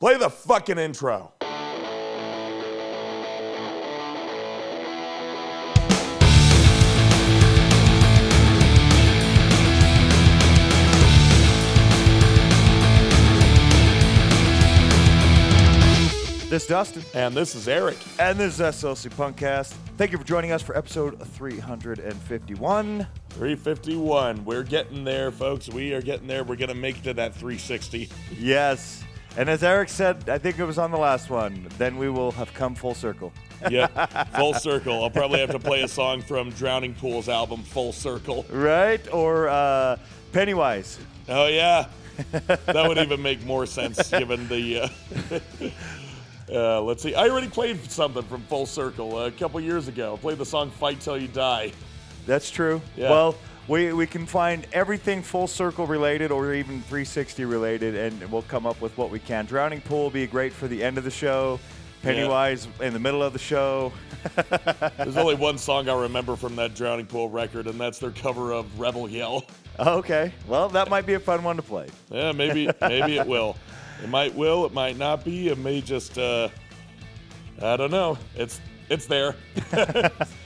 Play the fucking intro. This is Dustin. And this is Eric. And this is SLC Punkcast. Thank you for joining us for episode 351. 351. We're getting there, folks. We are getting there. We're going to make it to that 360. Yes. And as Eric said, I think it was on the last one, then we will have come full circle. yeah, full circle. I'll probably have to play a song from Drowning Pool's album, Full Circle. Right? Or uh, Pennywise. Oh, yeah. that would even make more sense given the. Uh, uh, let's see. I already played something from Full Circle a couple years ago. I played the song Fight Till You Die. That's true. Yeah. Well, we, we can find everything full circle related or even 360 related, and we'll come up with what we can. Drowning Pool will be great for the end of the show. Pennywise in the middle of the show. There's only one song I remember from that Drowning Pool record, and that's their cover of Rebel Yell. Okay. Well, that might be a fun one to play. Yeah, maybe maybe it will. It might will. It might not be. It may just. Uh, I don't know. It's it's there.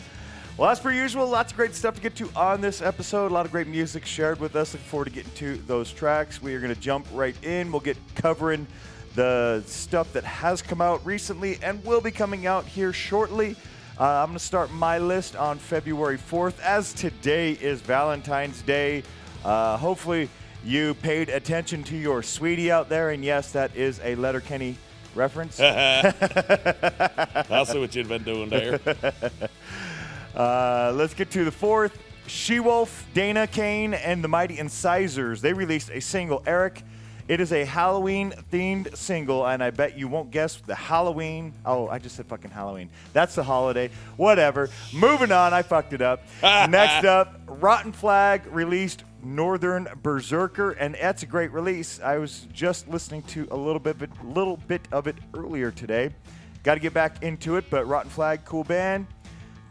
well, as per usual, lots of great stuff to get to on this episode. A lot of great music shared with us. Looking forward to getting to those tracks. We are going to jump right in. We'll get covering the stuff that has come out recently and will be coming out here shortly. Uh, I'm going to start my list on February 4th, as today is Valentine's Day. Uh, hopefully, you paid attention to your sweetie out there, and yes, that is a Letterkenny reference. I'll see what you've been doing there. Uh, let's get to the fourth. She Wolf, Dana Kane, and the Mighty Incisors. They released a single, Eric. It is a Halloween themed single, and I bet you won't guess the Halloween. Oh, I just said fucking Halloween. That's the holiday. Whatever. Moving on, I fucked it up. Next up, Rotten Flag released Northern Berserker, and that's a great release. I was just listening to a little bit, little bit of it earlier today. Got to get back into it, but Rotten Flag, cool band.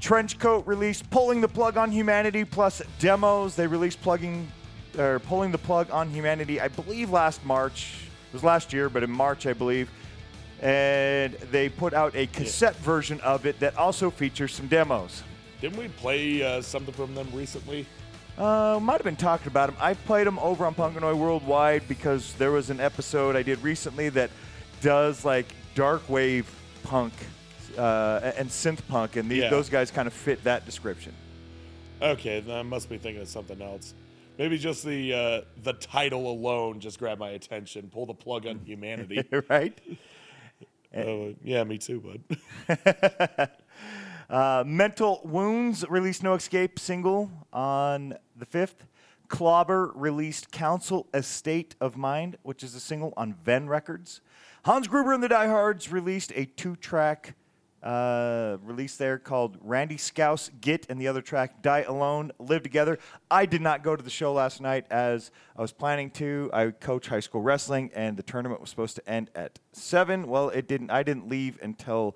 Trenchcoat released Pulling the Plug on Humanity plus demos. They released plugging or Pulling the Plug on Humanity, I believe last March. It was last year, but in March, I believe. And they put out a cassette yeah. version of it that also features some demos. Didn't we play uh, something from them recently? Uh, might have been talking about them. I played them over on Punkanoid Worldwide because there was an episode I did recently that does like dark wave punk uh, and synth punk, and these, Yeah. those guys kind of fit that description. Okay, then I must be thinking of something else. Maybe just the uh, the title alone just grabbed my attention. Pull the plug on humanity. right? Uh, yeah, me too, bud. Uh, Mental Wounds released No Escape single on the 5th. Clobber released Council Estate of Mind, which is a single on Ven Records. Hans Gruber and the Diehards released a two track uh, release there called Randy Scouse Get and the other track Die Alone, Live Together. I did not go to the show last night as I was planning to. I coach high school wrestling and the tournament was supposed to end at 7. Well, it didn't. I didn't leave until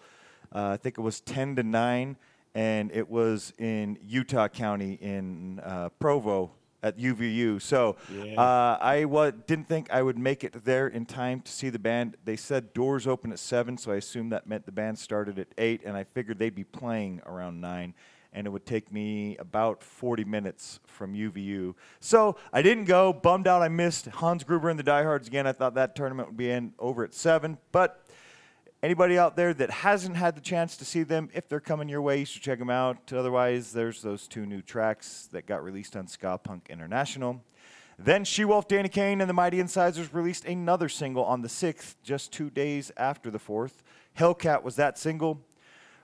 uh, I think it was 10 to 9, and it was in Utah County in uh, Provo at UVU. So Yeah. uh, I wa- didn't think I would make it there in time to see the band. They said doors open at 7, so I assumed that meant the band started at 8, and I figured they'd be playing around 9. And it would take me about 40 minutes from UVU. So I didn't go. Bummed out I missed Hans Gruber and the Diehards again. I thought that tournament would be in over at 7. But Anybody out there that hasn't had the chance to see them, if they're coming your way, you should check them out. Otherwise, there's those two new tracks that got released on Ska Punk International. Then She Wolf, Danny Kane, and the Mighty Incisors released another single on the 6th, just two days after the 4th. Hellcat was that single.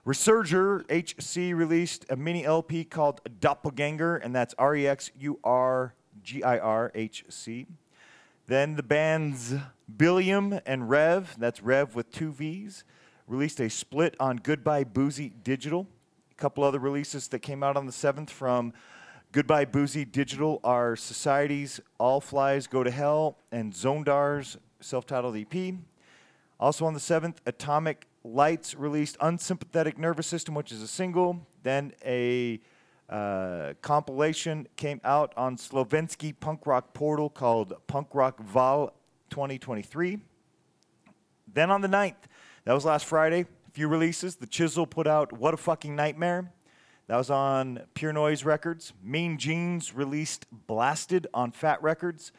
Resurger HC released a mini LP called Doppelganger, and that's R E X U R G I R H C. Then the bands Billiam and Rev, that's Rev with two V's, released a split on Goodbye Boozy Digital. A couple other releases that came out on the 7th from Goodbye Boozy Digital are Society's All Flies Go to Hell and Zondar's self titled EP. Also on the 7th, Atomic Lights released Unsympathetic Nervous System, which is a single. Then a uh, compilation came out on Slovensky punk rock portal called Punk Rock Val 2023. Then on the 9th, that was last Friday, a few releases. The Chisel put out What a Fucking Nightmare. That was on Pure Noise Records. Mean Jeans released Blasted on Fat Records.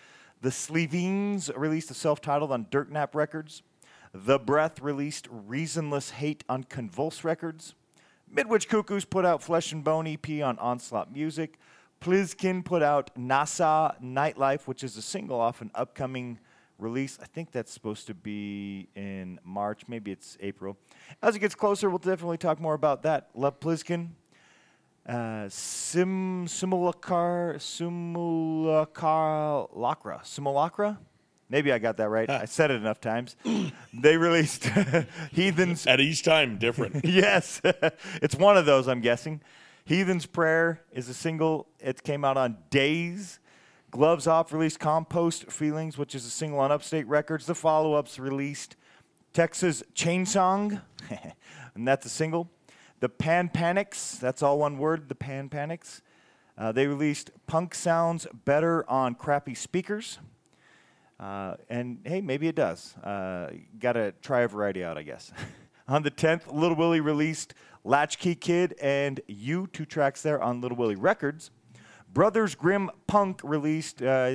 The Sleeveens released a self titled on Dirt Nap Records. The Breath released Reasonless Hate on Convulse Records. Midwich Cuckoos put out Flesh and Bone EP on Onslaught Music. Plizkin put out NASA Nightlife, which is a single off an upcoming release. I think that's supposed to be in March. Maybe it's April. As it gets closer, we'll definitely talk more about that. Love Plizkin. Uh, sim simulacra simulacra lacra simulacra maybe i got that right i said it enough times they released heathens At each time, different. yes, it's one of those. I'm guessing. Heathen's Prayer is a single. It came out on Days. Gloves Off released Compost Feelings, which is a single on Upstate Records. The follow ups released Texas Chainsong, and that's a single. The Pan Panics, that's all one word, the Pan Panics. Uh, they released Punk Sounds Better on Crappy Speakers. Uh, and hey, maybe it does. Uh, Got to try a variety out, I guess. on the 10th, Little Willie released Latchkey Kid and You, two tracks there on Little Willie Records. Brothers Grimm Punk released uh,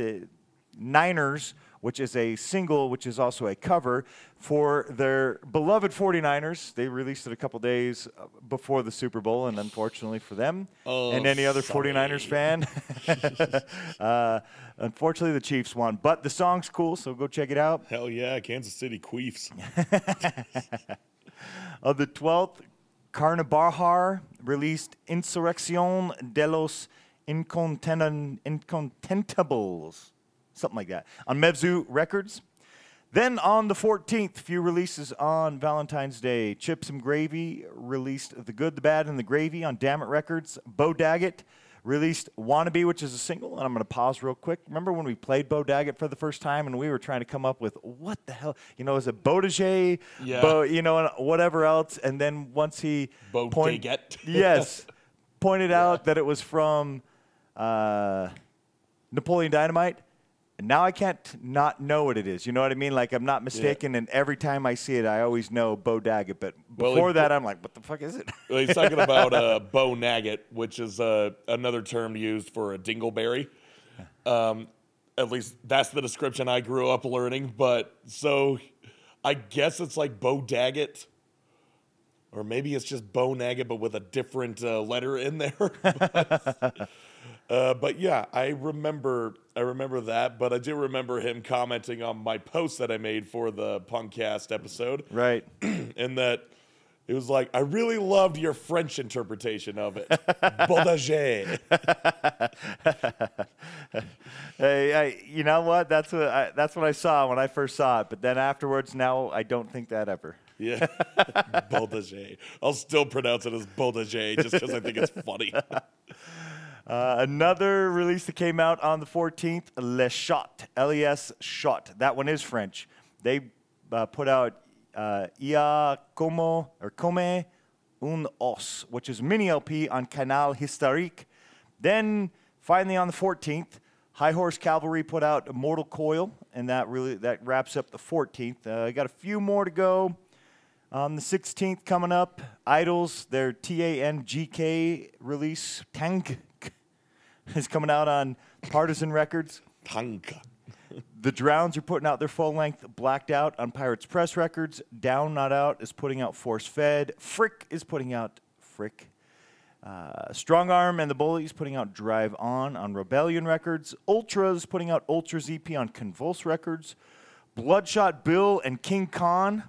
Niners, which is a single, which is also a cover for their beloved 49ers. They released it a couple days uh, before the Super Bowl, and unfortunately for them Oh, and any other sorry. 49ers fan, uh, unfortunately the Chiefs won. But the song's cool, so go check it out. Hell yeah, Kansas City Queefs. of the 12th, Carnabarjar released Insurrección de los Inconten- Incontentables, something like that, on Mevzu Records. Then on the 14th, few releases on Valentine's Day. Chips and Gravy released The Good, the Bad, and the Gravy on Dammit Records. Bo Daggett released Wannabe, which is a single, and I'm going to pause real quick. Remember when we played Bo Daggett for the first time and we were trying to come up with what the hell, you know, is it Bodage, Yeah. Bo, you know, and whatever else, and then once he Bo point- Daggett. yes, pointed out that it was from uh, Napoleon Dynamite. And now I can't not know what it is. You know what I mean? Like I'm not mistaken, and every time I see it, I always know Bo Daggett. But Well, before he- that, I'm like, what the fuck is it? Well, He's talking about uh, Bo Naggett, which is uh, another term used for a dingleberry. Um, at least that's the description I grew up learning. But so I guess it's like Bo Daggett. Or maybe it's just Bo Naggett, but with a different uh, letter in there. uh, but yeah, I remember I remember that. But I do remember him commenting on my post that I made for the Punkcast episode right. and that it was like I really loved your French interpretation of it. Baudager. Hey, I, you know what? That's what I, that's what I saw when I first saw it. But then afterwards, now I don't think that ever. Yeah. Baudager. I'll still pronounce it as Baudager just because I think it's funny. Uh, another release that came out on the 14th, Les Shot, L-E-S Shot. That one is French. They uh, put out uh, Ia como or Come un os, which is mini LP on Canal Historique. Then finally on the 14th, High Horse Cavalry put out Mortal Coil, and that really that wraps up the 14th. Uh, I got a few more to go. On the 16th, coming up, Idols, their T A N G K release, Tank, is coming out on Partisan Records. Tanka. The Drowns are putting out their full length Blacked Out on Pirates Press Records. Down Not Out is putting out Force Fed. Frick is putting out Frick. Uh, Strong Arm and the Bullies putting out Drive On on Rebellion Records. Ultras putting out Ultras EP on Convulse Records. Bloodshot Bill and King Khan.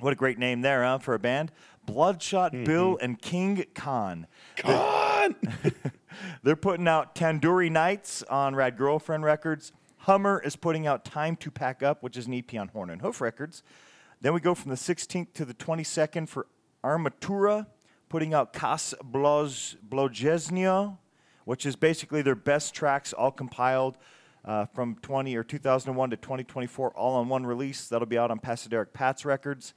What a great name there, huh, for a band. Bloodshot Bill and King Khan. Con! They're putting out Tandoori Nights on Rad Girlfriend Records. Hummer is putting out Time to Pack Up, which is an EP on Horn and Hoof Records. Then we go from the 16th to the 22nd for Armatura, putting out Kas Bloz which is basically their best tracks all compiled uh, from 20 or 2001 to 2024, all on one release. That'll be out on Pasaderic Pats Records.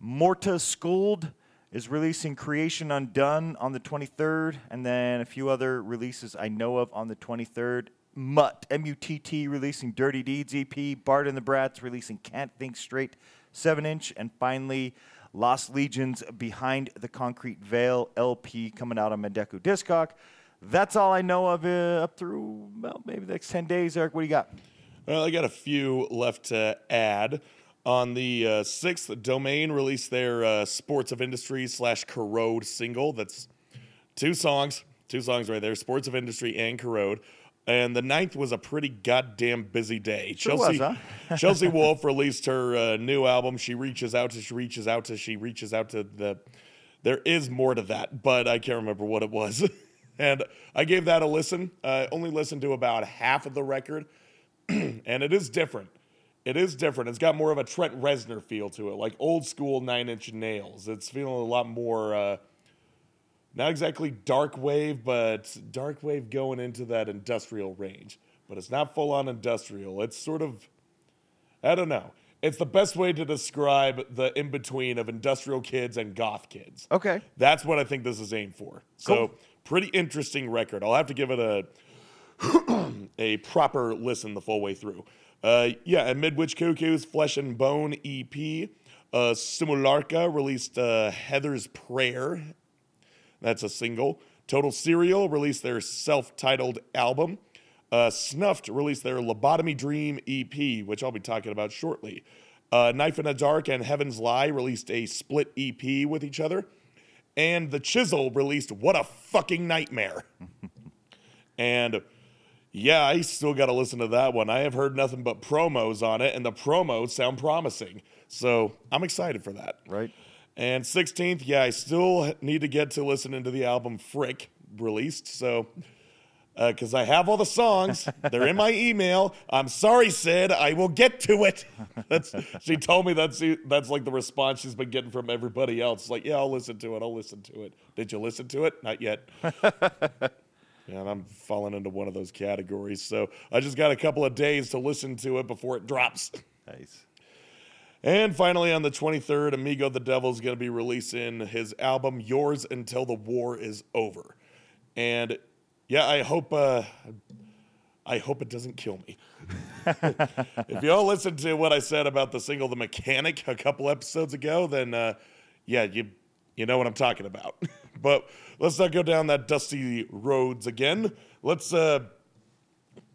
Morta Scold is releasing Creation Undone on the 23rd, and then a few other releases I know of on the 23rd. Mutt, M U T T, releasing Dirty Deeds EP. Bart and the Brats releasing Can't Think Straight 7 inch. And finally, Lost Legions Behind the Concrete Veil LP coming out on Mendeku Discog. That's all I know of uh, up through well, maybe the next 10 days. Eric, what do you got? Well, I got a few left to add. On the uh, 6th, Domain released their uh, Sports of Industry slash Corrode single. That's two songs, two songs right there Sports of Industry and Corrode. And the ninth was a pretty goddamn busy day. Sure Chelsea, was, huh? Chelsea Wolfe released her uh, new album. She reaches out to, she reaches out to, she reaches out to the. There is more to that, but I can't remember what it was. and I gave that a listen. I only listened to about half of the record, and it is different. It is different. It's got more of a Trent Reznor feel to it, like old school Nine Inch Nails. It's feeling a lot more, uh, not exactly dark wave, but dark wave going into that industrial range. But it's not full on industrial. It's sort of, I don't know. It's the best way to describe the in between of industrial kids and goth kids. Okay. That's what I think this is aimed for. So, Cool. pretty interesting record. I'll have to give it a a proper listen the full way through. Uh, yeah, and Midwich Cuckoo's Flesh and Bone EP. Uh, Simularca released uh, Heather's Prayer. That's a single. Total Serial released their self titled album. Uh, Snuffed released their Lobotomy Dream EP, which I'll be talking about shortly. Uh, Knife in the Dark and Heaven's Lie released a split EP with each other. And The Chisel released What a Fucking Nightmare. and yeah, I still got to listen to that one. I have heard nothing but promos on it, and the promos sound promising. So I'm excited for that. Right. And 16th, yeah, I still need to get to listening to the album Frick released. So, uh, because I have all the songs, they're in my email. I'm sorry, Sid. I will get to it. That's she told me that's that's like the response she's been getting from everybody else. Like, yeah, I'll listen to it. I'll listen to it. Did you listen to it? Not yet. Yeah, and I'm falling into one of those categories. So I just got a couple of days to listen to it before it drops. Nice. And finally, on the 23rd, Amigo the Devil is going to be releasing his album "Yours Until the War Is Over," and yeah, I hope uh, I hope it doesn't kill me. if y'all listened to what I said about the single "The Mechanic" a couple episodes ago, then uh, yeah, you you know what I'm talking about. but let's not go down that dusty roads again. Let's uh,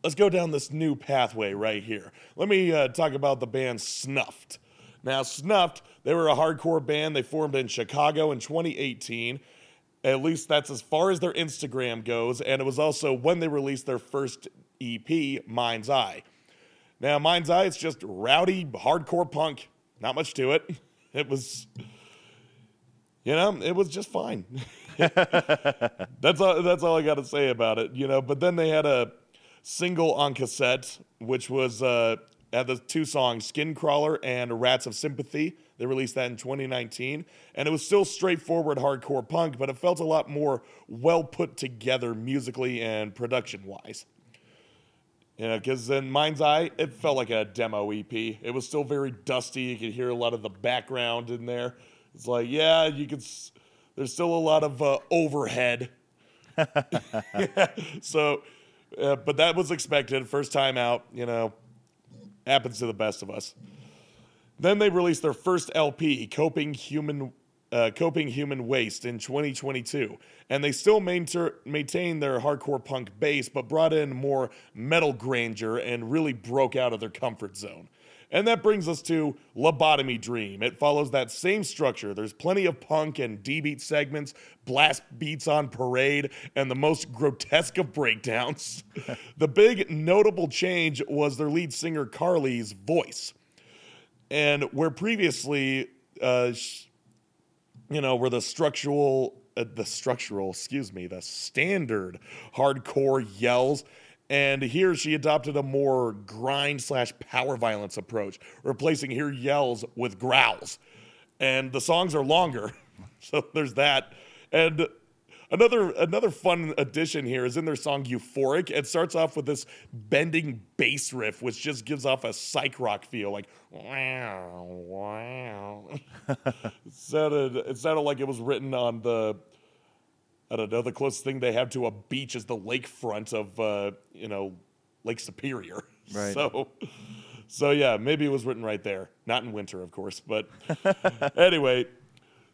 let's go down this new pathway right here. Let me uh, talk about the band Snuffed. Now, Snuffed, they were a hardcore band. They formed in Chicago in 2018. At least that's as far as their Instagram goes. And it was also when they released their first EP, Mind's Eye. Now, Mind's Eye, it's just rowdy, hardcore punk. Not much to it. It was, you know, it was just fine. that's all. That's all I got to say about it. You know. But then they had a single on cassette, which was uh, had the two songs, "Skin Crawler" and "Rats of Sympathy." They released that in 2019, and it was still straightforward hardcore punk, but it felt a lot more well put together musically and production wise. You know, because in Mind's Eye, it felt like a demo EP. It was still very dusty. You could hear a lot of the background in there. It's like, yeah, you could. s- There's still a lot of uh, overhead. so, uh, but that was expected. First time out, you know, happens to the best of us. Then they released their first LP, Coping Human, uh, Coping Human Waste, in 2022, and they still mainter- maintain their hardcore punk base, but brought in more metal grandeur and really broke out of their comfort zone. And that brings us to Lobotomy Dream. It follows that same structure. There's plenty of punk and D beat segments, blast beats on parade, and the most grotesque of breakdowns. the big notable change was their lead singer Carly's voice and where previously, uh, sh- you know, where the structural, uh, the structural, excuse me, the standard hardcore yells, and here she adopted a more grind slash power violence approach, replacing her yells with growls, and the songs are longer, so there's that, and. Another another fun addition here is in their song "Euphoric." It starts off with this bending bass riff, which just gives off a psych rock feel, like wow, wow. it sounded it sounded like it was written on the I don't know. The closest thing they have to a beach is the lakefront of uh, you know Lake Superior. Right. So So yeah, maybe it was written right there. Not in winter, of course, but anyway.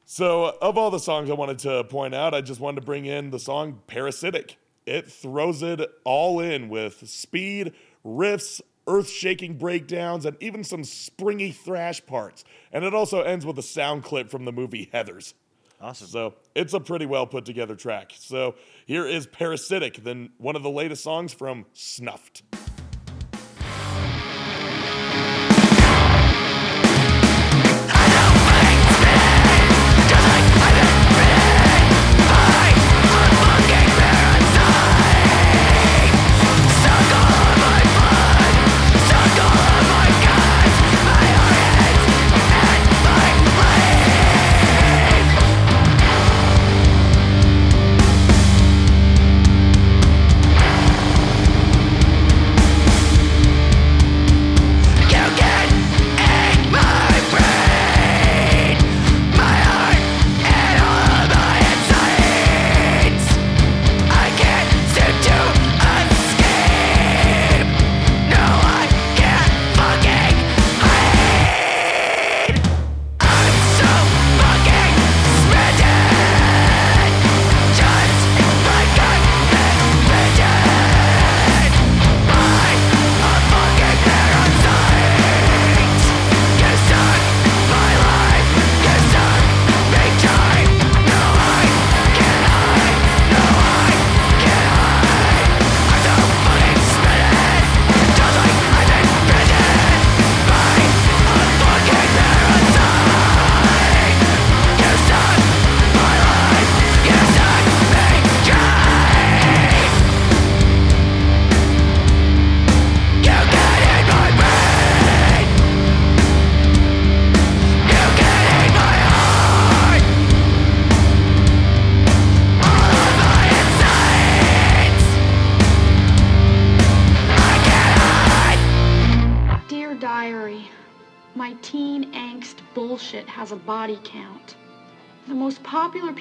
So of all the songs I wanted to point out, I just wanted to bring in the song Parasitic. It throws it all in with speed, riffs, earth-shaking breakdowns, and even some springy thrash parts. And it also ends with a sound clip from the movie Heathers. Awesome. So it's a pretty well put together track. So here is Parasitic, then one of the latest songs from Snuffed.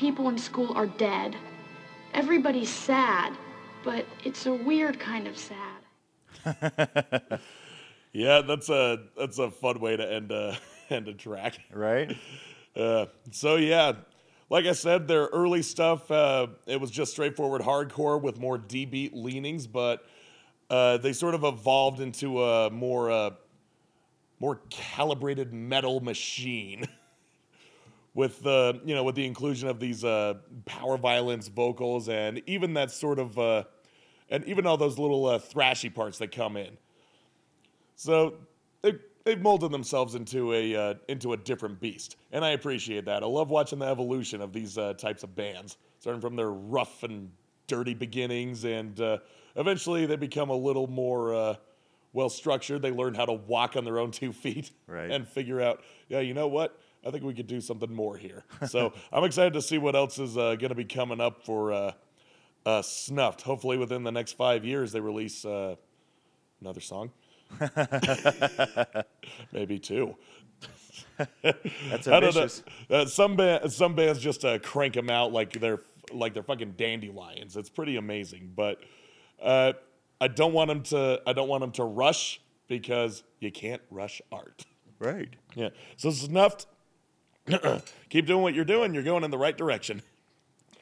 People in school are dead. Everybody's sad, but it's a weird kind of sad. Yeah, that's a that's a fun way to end a end a track. Right? Uh, so yeah, like I said, their early stuff uh, it was just straightforward hardcore with more D beat leanings, but uh, they sort of evolved into a more uh, more calibrated metal machine. With the you know with the inclusion of these uh, power violence vocals and even that sort of uh, and even all those little uh, thrashy parts that come in. So they they've molded themselves into a uh, into a different beast, and I appreciate that. I love watching the evolution of these uh, types of bands, starting from their rough and dirty beginnings, and uh, eventually they become a little more uh, well structured. They learn how to walk on their own two feet, Right. and figure out, yeah, you know what. I think we could do something more here. So I'm excited to see what else is uh, going to be coming up for uh, uh, Snuffed. Hopefully, within the next five years, they release uh, another song. Maybe two. That's ambitious. Uh, some band, some bands just uh, crank them out like they're like they're fucking dandelions. It's pretty amazing, but uh, I don't want them to. I don't want them to rush because you can't rush art. Right. Yeah. So snuffed. Keep doing what you're doing. You're going in the right direction.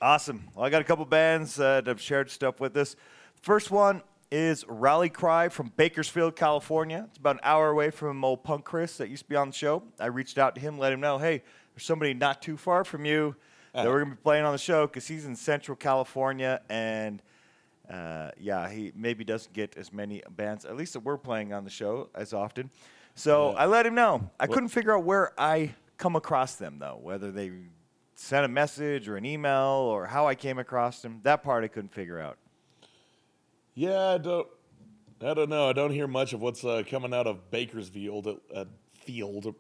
Awesome. Well, I got a couple bands uh, that have shared stuff with us. First one is Rally Cry from Bakersfield, California. It's about an hour away from old Punk Chris that used to be on the show. I reached out to him, let him know, hey, there's somebody not too far from you that we're going to be playing on the show because he's in Central California and. Uh, yeah, he maybe doesn't get as many bands, at least that we're playing on the show, as often. So I let him know. I couldn't figure out where I come across them, though, whether they sent a message or an email or how I came across them. That part I couldn't figure out. Yeah, I don't. I don't know. I don't hear much of what's uh, coming out of Bakersfield, uh, field,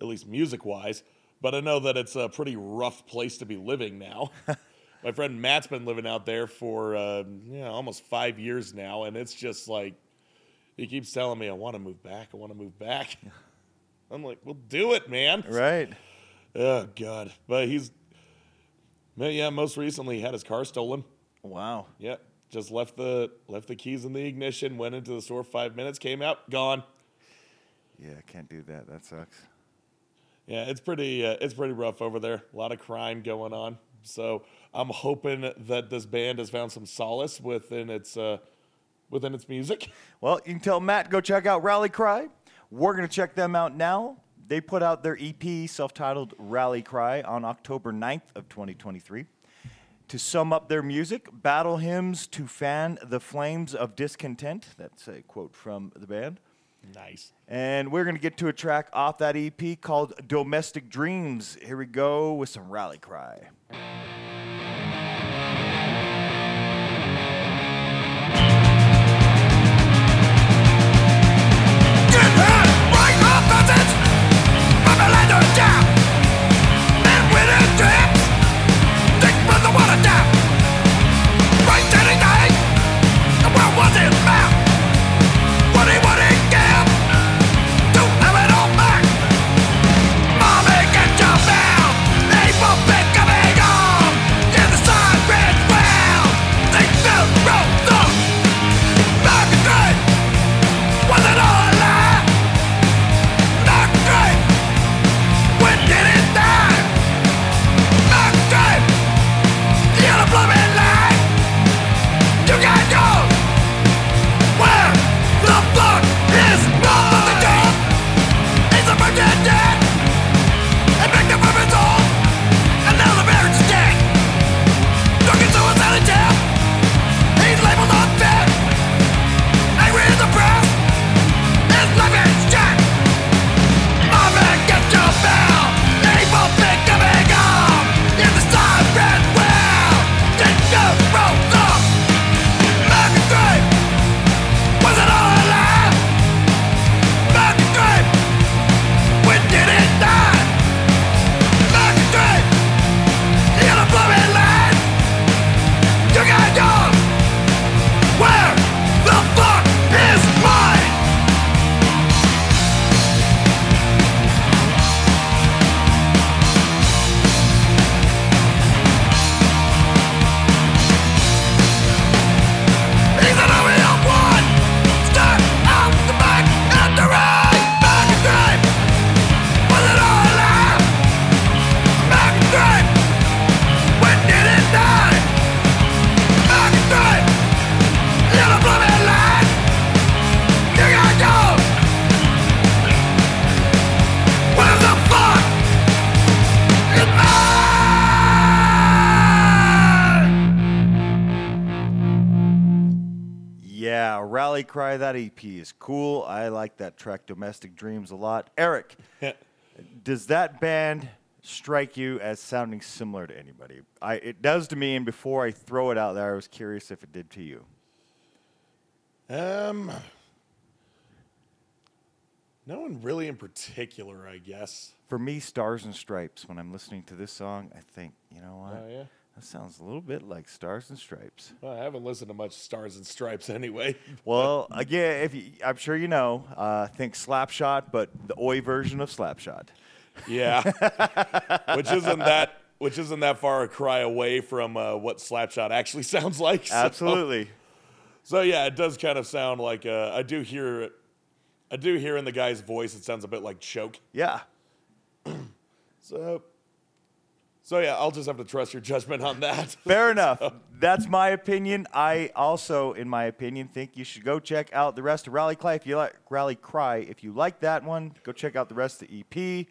at least music wise. But I know that it's a pretty rough place to be living now. My friend Matt's been living out there for uh, yeah, almost five years now, and it's just like he keeps telling me, "I want to move back. I want to move back." I'm like, "Well, do it, man." Right. Oh God! But he's, yeah. Most recently, he had his car stolen. Wow. Yeah, just left the left the keys in the ignition, went into the store five minutes, came out, gone. Yeah, can't do that. That sucks. Yeah, it's pretty uh, it's pretty rough over there. A lot of crime going on. So I'm hoping that this band has found some solace within its uh, within its music. Well, you can tell Matt go check out Rally Cry. We're gonna check them out now. They put out their EP, self-titled Rally Cry, on October 9th of 2023. To sum up their music, battle hymns to fan the flames of discontent. That's a quote from the band. Nice. And we're going to get to a track off that EP called Domestic Dreams. Here we go with some Rally Cry. Cry, that EP is cool. I like that track, Domestic Dreams, a lot. Eric, does that band strike you as sounding similar to anybody? I, it does to me, and before I throw it out there, I was curious if it did to you. Um, no one really in particular, I guess. For me, Stars and Stripes, when I'm listening to this song, I think, you know what? Oh, yeah? That sounds a little bit like Stars and Stripes. Well, I haven't listened to much Stars and Stripes anyway. Well, again, if you, I'm sure you know, uh, think Slapshot, but the Oi version of Slapshot. Yeah, which isn't that which isn't that far a cry away from uh, what Slapshot actually sounds like. so- Absolutely. So yeah, it does kind of sound like uh, I do hear I do hear in the guy's voice. It sounds a bit like choke. Yeah. So, so yeah, I'll just have to trust your judgment on that. Fair enough. That's my opinion. I also, in my opinion, think you should go check out the rest of Rally Cry if you like Rally Cry. If you like that one, go check out the rest of the EP.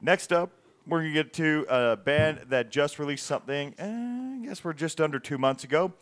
Next up, we're gonna get to a band that just released something. eh, I guess we're just under two months ago.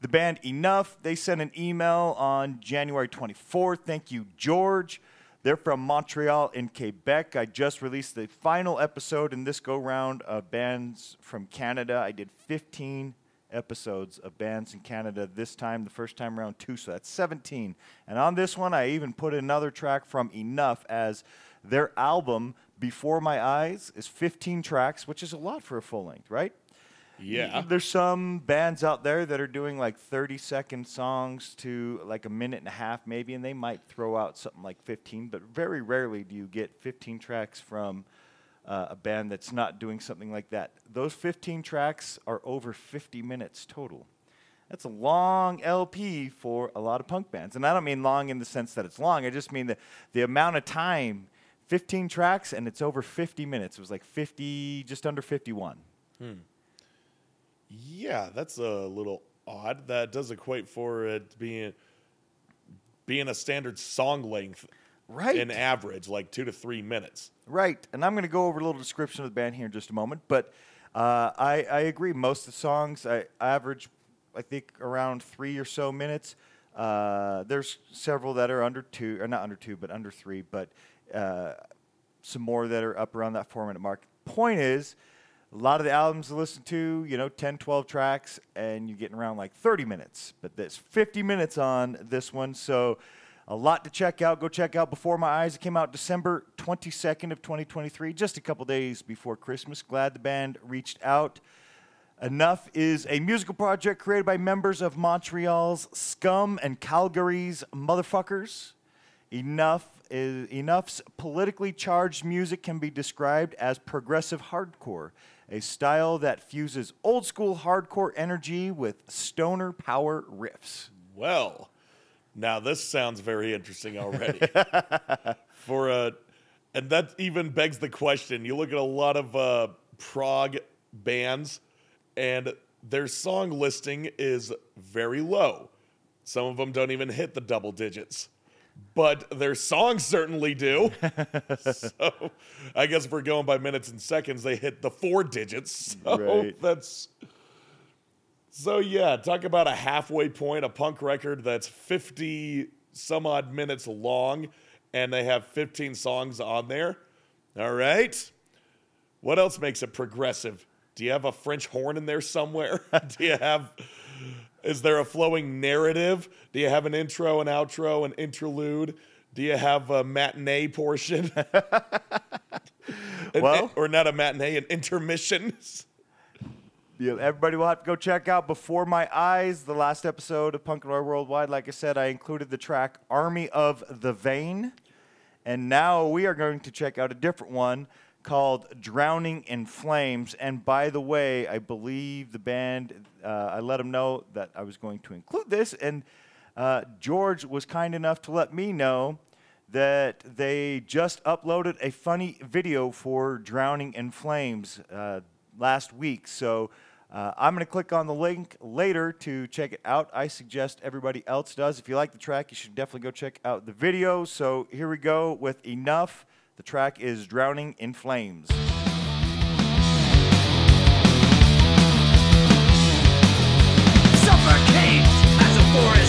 The band Enough. They sent an email on January 24th. Thank you, George. They're from Montreal in Quebec. I just released the final episode in this go round of bands from Canada. I did 15 episodes of bands in Canada this time, the first time around two, so that's 17. And on this one, I even put another track from Enough as their album, Before My Eyes, is 15 tracks, which is a lot for a full length, right? Yeah, There's some bands out there that are doing like 30 second songs to like a minute and a half, maybe, and they might throw out something like 15, but very rarely do you get 15 tracks from uh, a band that's not doing something like that. Those 15 tracks are over 50 minutes total. That's a long LP for a lot of punk bands. And I don't mean long in the sense that it's long. I just mean the, the amount of time 15 tracks, and it's over 50 minutes. It was like 50, just under 51. Yeah, that's a little odd. That does equate for it being being a standard song length Right. in average, like two to three minutes. Right, and I'm going to go over a little description of the band here in just a moment. But uh, I, I agree. Most of the songs I average, I think, around three or so minutes. Uh, there's several that are under two, or not under two, but under three. But uh, some more that are up around that four minute mark. Point is, a lot of the albums to listen to, you know, 10, 12 tracks, and you're getting around like 30 minutes. But there's 50 minutes on this one, so a lot to check out. Go check out Before My Eyes. It came out December 22nd of 2023, just a couple days before Christmas. Glad the band reached out. Enough is a musical project created by members of Montreal's Scum and Calgary's Motherfuckers. Enough is Enough's politically charged music can be described as progressive hardcore, a style that fuses old school hardcore energy with stoner power riffs. Well, now this sounds very interesting already. For a, and that even begs the question. You look at a lot of uh, prog bands, and their song listing is very low. Some of them don't even hit the double digits, but their songs certainly do. so, I guess if we're going by minutes and seconds, they hit the four digits. So Right. that's so yeah, talk about a halfway point, a punk record that's 50 some odd minutes long, and they have 15 songs on there. All right. What else makes it progressive? Do you have a French horn in there somewhere? Do you have is there a flowing narrative? Do you have an intro, an outro, an interlude? Do you have a matinee portion? An- Well- or not a matinee, an intermission? Yeah, everybody will have to go check out Before My Eyes, the last episode of Punk and Roll Worldwide. Like I said, I included the track Army of the Vein. And now we are going to check out a different one called Drowning in Flames. And by the way, I believe the band, uh, I let them know that I was going to include this. And uh, George was kind enough to let me know that they just uploaded a funny video for Drowning in Flames uh, last week. So uh, I'm going to click on the link later to check it out. I suggest everybody else does. If you like the track, you should definitely go check out the video. So here we go with Enough. The track is Drowning in Flames. Suffocate as a forest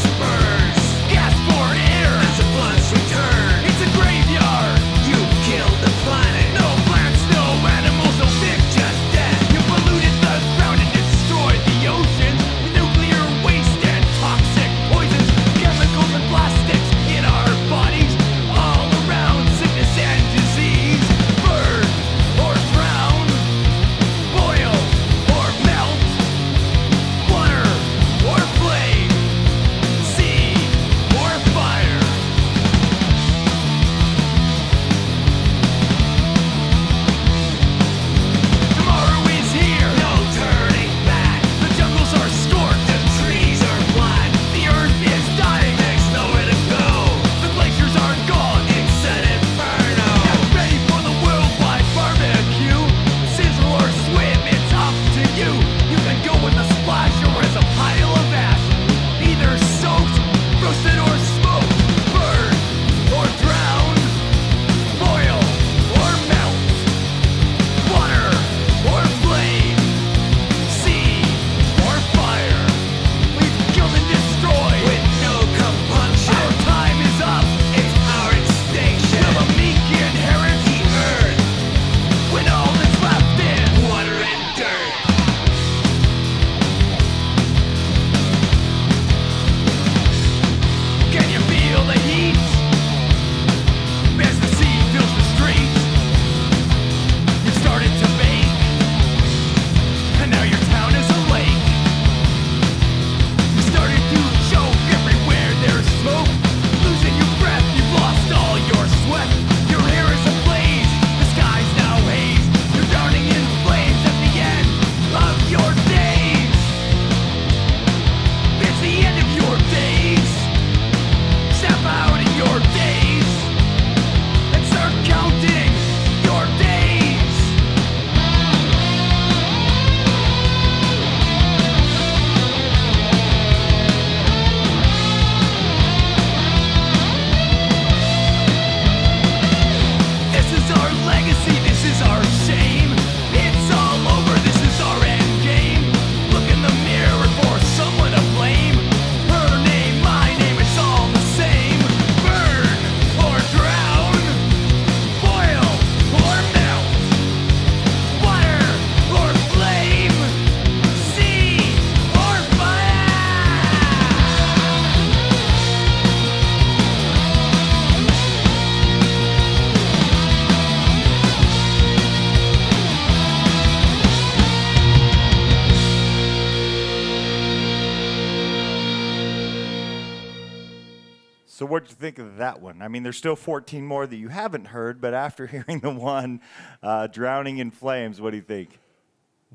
think of that one? I mean, there's still 14 more that you haven't heard, but after hearing the one, uh, "Drowning in Flames," what do you think?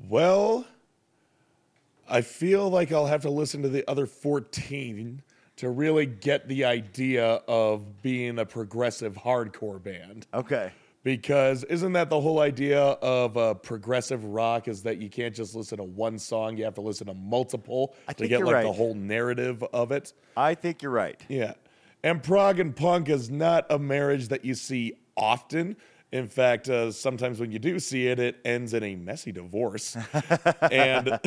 Well, I feel like I'll have to listen to the other 14 to really get the idea of being a progressive hardcore band. Okay. Because isn't that the whole idea of uh, progressive rock? Is that you can't just listen to one song; you have to listen to multiple I to get like the whole narrative of it. I think you're right. Yeah. And prog and punk is not a marriage that you see often. In fact, uh, sometimes when you do see it, it ends in a messy divorce. and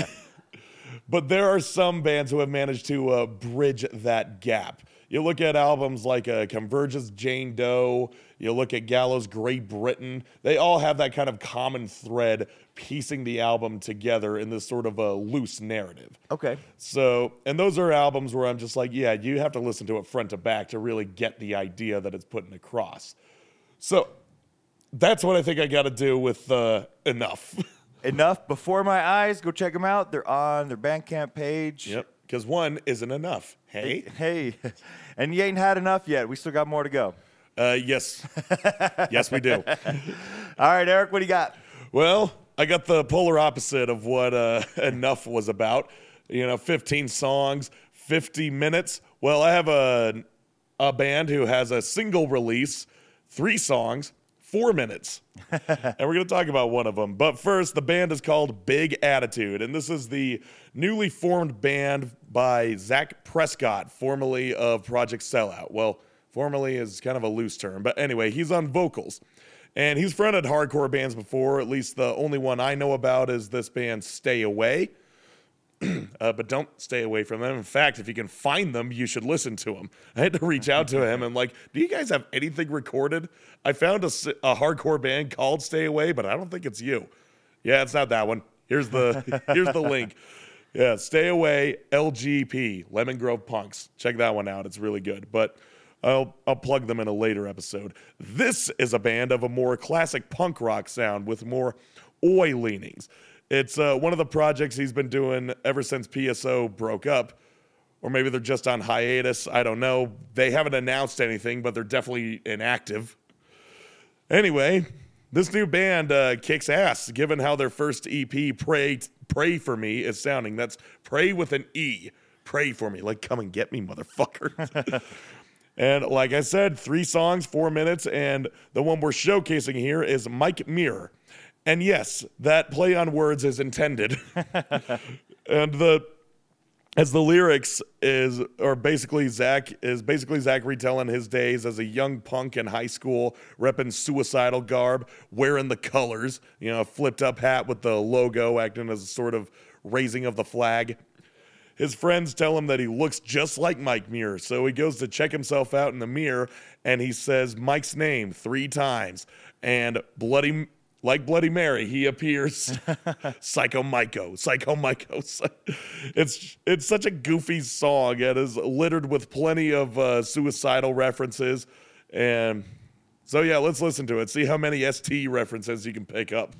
but there are some bands who have managed to uh, bridge that gap. You look at albums like uh, Converge's Jane Doe, you look at Gallows Grey Britain, they all have that kind of common thread piecing the album together in this sort of a loose narrative. Okay. So, and those are albums where I'm just like, yeah, you have to listen to it front to back to really get the idea that it's putting across. So, that's what I think I got to do with uh, enough. Enough before my eyes. Go check them out. They're on their Bandcamp page. yep, because one isn't enough. Hey, Hey, and you ain't had enough yet. We still got more to go. uh, yes, yes, we do. All right, Eric, what do you got? Well, I got the polar opposite of what uh, enough was about. You know, 15 songs, 50 minutes. Well, I have a a band who has a single release, three songs, four minutes. and we're going to talk about one of them. But first, the band is called Big Attitude, and this is the newly formed band by Zach Prescott, formerly of Project Sellout. Well, formerly is kind of a loose term, but anyway, he's on vocals. And he's fronted hardcore bands before, at least the only one I know about is this band Stay Away. Uh, but don't stay away from them. In fact, if you can find them, you should listen to them. I had to reach out to him and like, do you guys have anything recorded? I found a hardcore band called Stay Away, but I don't think it's you. Yeah, it's not that one. Here's the here's the link. Yeah, Stay Away LGP Lemon Grove Punks. Check that one out. It's really good. But I'll I'll plug them in a later episode. This is a band of a more classic punk rock sound with more oi leanings. It's uh, one of the projects he's been doing ever since PSO broke up, or maybe they're just on hiatus. I don't know. They haven't announced anything, but they're definitely inactive. Anyway, this new band uh, kicks ass, given how their first EP, "Prey Prey for Me," is sounding. That's "Prey" with an E. Prey for me, like come and get me, motherfucker. and like I said, three songs, four minutes, and the one we're showcasing here is Mike Muir. And yes, that play on words is intended. and the as the lyrics is or basically Zach is basically Zach retelling his days as a young punk in high school, repping suicidal garb, wearing the colors, you know, a flipped up hat with the logo, acting as a sort of raising of the flag. His friends tell him that he looks just like Mike Muir, so he goes to check himself out in the mirror and he says Mike's name three times. And bloody like Bloody Mary, he appears Cyco Miko, Cyco Miko. It's it's such a goofy song and is littered with plenty of uh, suicidal references. And so yeah, let's listen to it. See how many ST references you can pick up.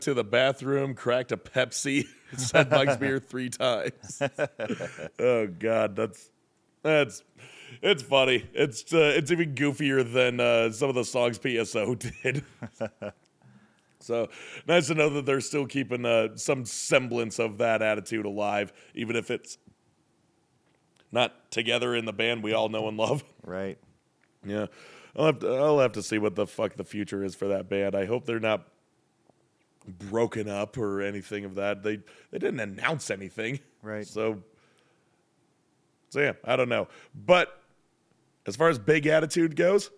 Went into the bathroom, cracked a Pepsi, said Mike's beer three times. oh God, that's that's it's funny. It's uh, it's even goofier than uh, some of the songs PSO did. so nice to know that they're still keeping uh, some semblance of that attitude alive, even if it's not together in the band we all know and love. Right. Yeah, I'll have to, I'll have to see what the fuck the future is for that band. I hope they're not broken up or anything of that. They they didn't announce anything, Right. So, so yeah, I don't know. But as far as big attitude goes,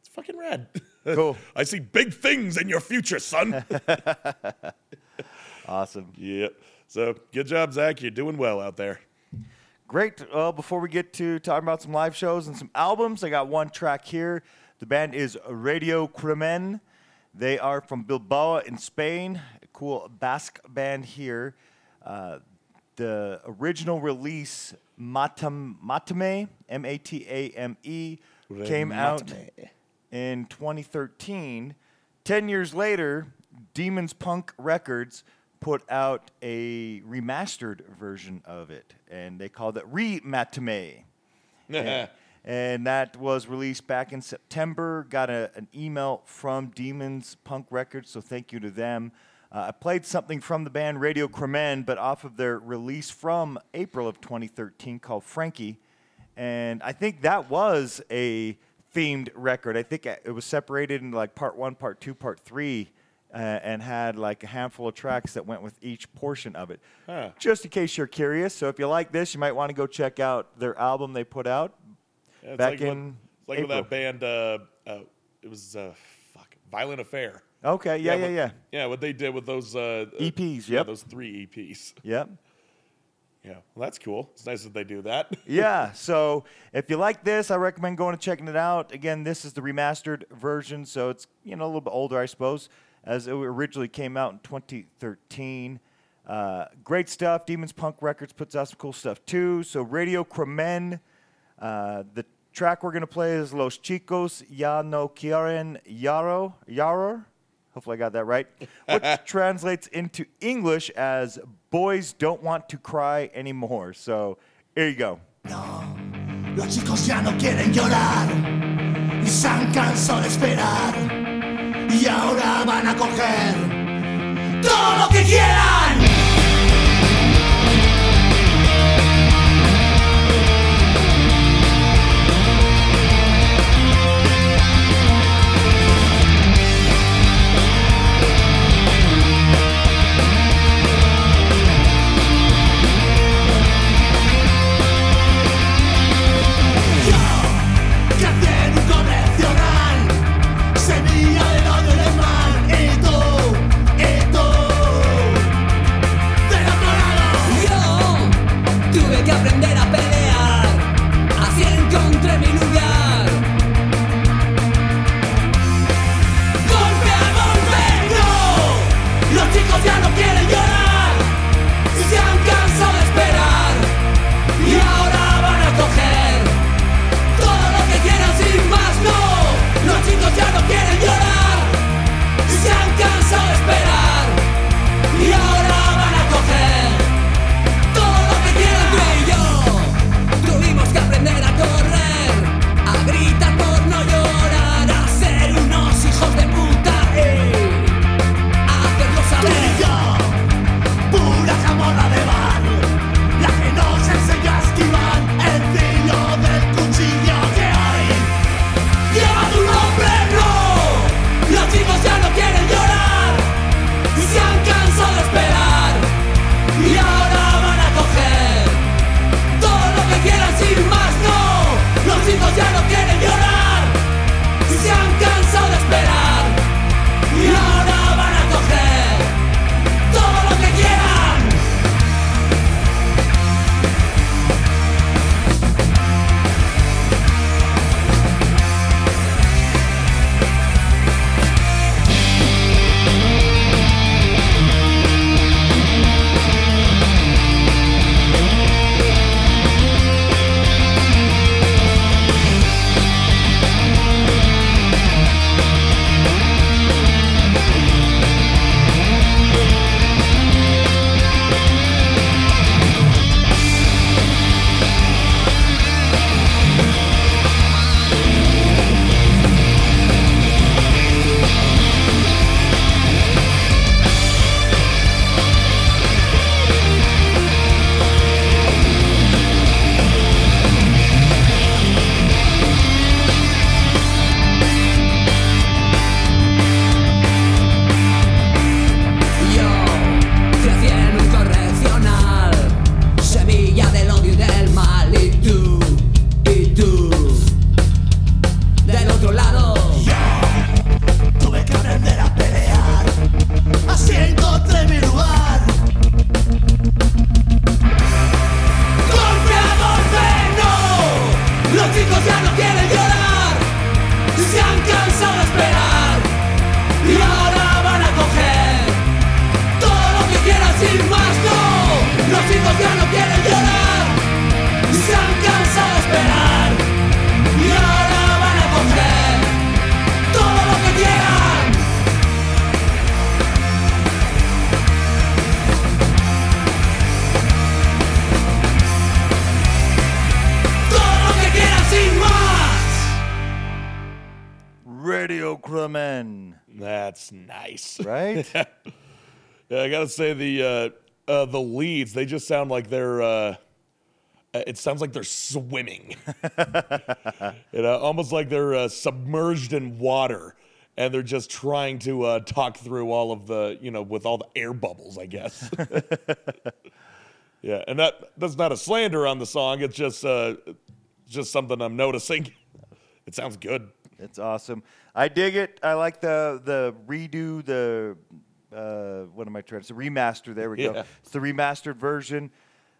it's fucking rad. Cool. I see big things in your future, son. Awesome. yeah. So good job, Zach. You're doing well out there. Great. Well, before we get to talking about some live shows and some albums, I got one track here. The band is Radiocrimen. They are from Bilbao in Spain. A cool Basque band here. Uh, the original release, Matam, Matame, M A T A M E, came out in 2013. Ten years later, Demons Punk Records put out a remastered version of it, and they called it Rematame. and, and that was released back in September. Got a, an email from Demons Punk Records, so thank you to them. Uh, I played something from the band Radiocrimen, but off of their release from April of 2013 called Frankie. And I think that was a themed record. I think it was separated into like part one, part two, part three, uh, and had like a handful of tracks that went with each portion of it. Huh. Just in case you're curious. So if you like this, you might want to go check out their album they put out. Yeah, it's Back like in it's like with that band. Uh, uh, it was uh, fuck, Violent Affair. Okay, yeah, yeah, what- yeah. Yeah, what they did with those uh, uh, EPs, Yeah, yep. those three EPs. Yep. Yeah, well, that's cool. It's nice that they do that. yeah. So if you like this, I recommend going and checking it out. Again, this is the remastered version, so it's you know a little bit older, I suppose, as it originally came out in 2013. Uh, great stuff. Demons Punk Records puts out some cool stuff too. So Radiocrimen, uh, the track we're gonna play is Los Chicos Ya No Quieren Yarro Yarro. Hopefully I got that right. Which translates into English as "Boys don't want to cry anymore." So here you go. Los chicos ya no quieren llorar y se han cansado de esperar y ahora van a coger todo lo que quieran. Gotta say the uh, uh, the leads they just sound like they're. Uh, uh, it sounds like they're swimming. you know, almost like they're uh, submerged in water, and they're just trying to uh, talk through all of the, you know, with all the air bubbles. I guess. yeah, and that that's not a slander on the song. It's just uh, just something I'm noticing. It sounds good. It's awesome. I dig it. I like the the redo the uh, what am I trying to say? Remaster. There we go. Yeah. It's the remastered version.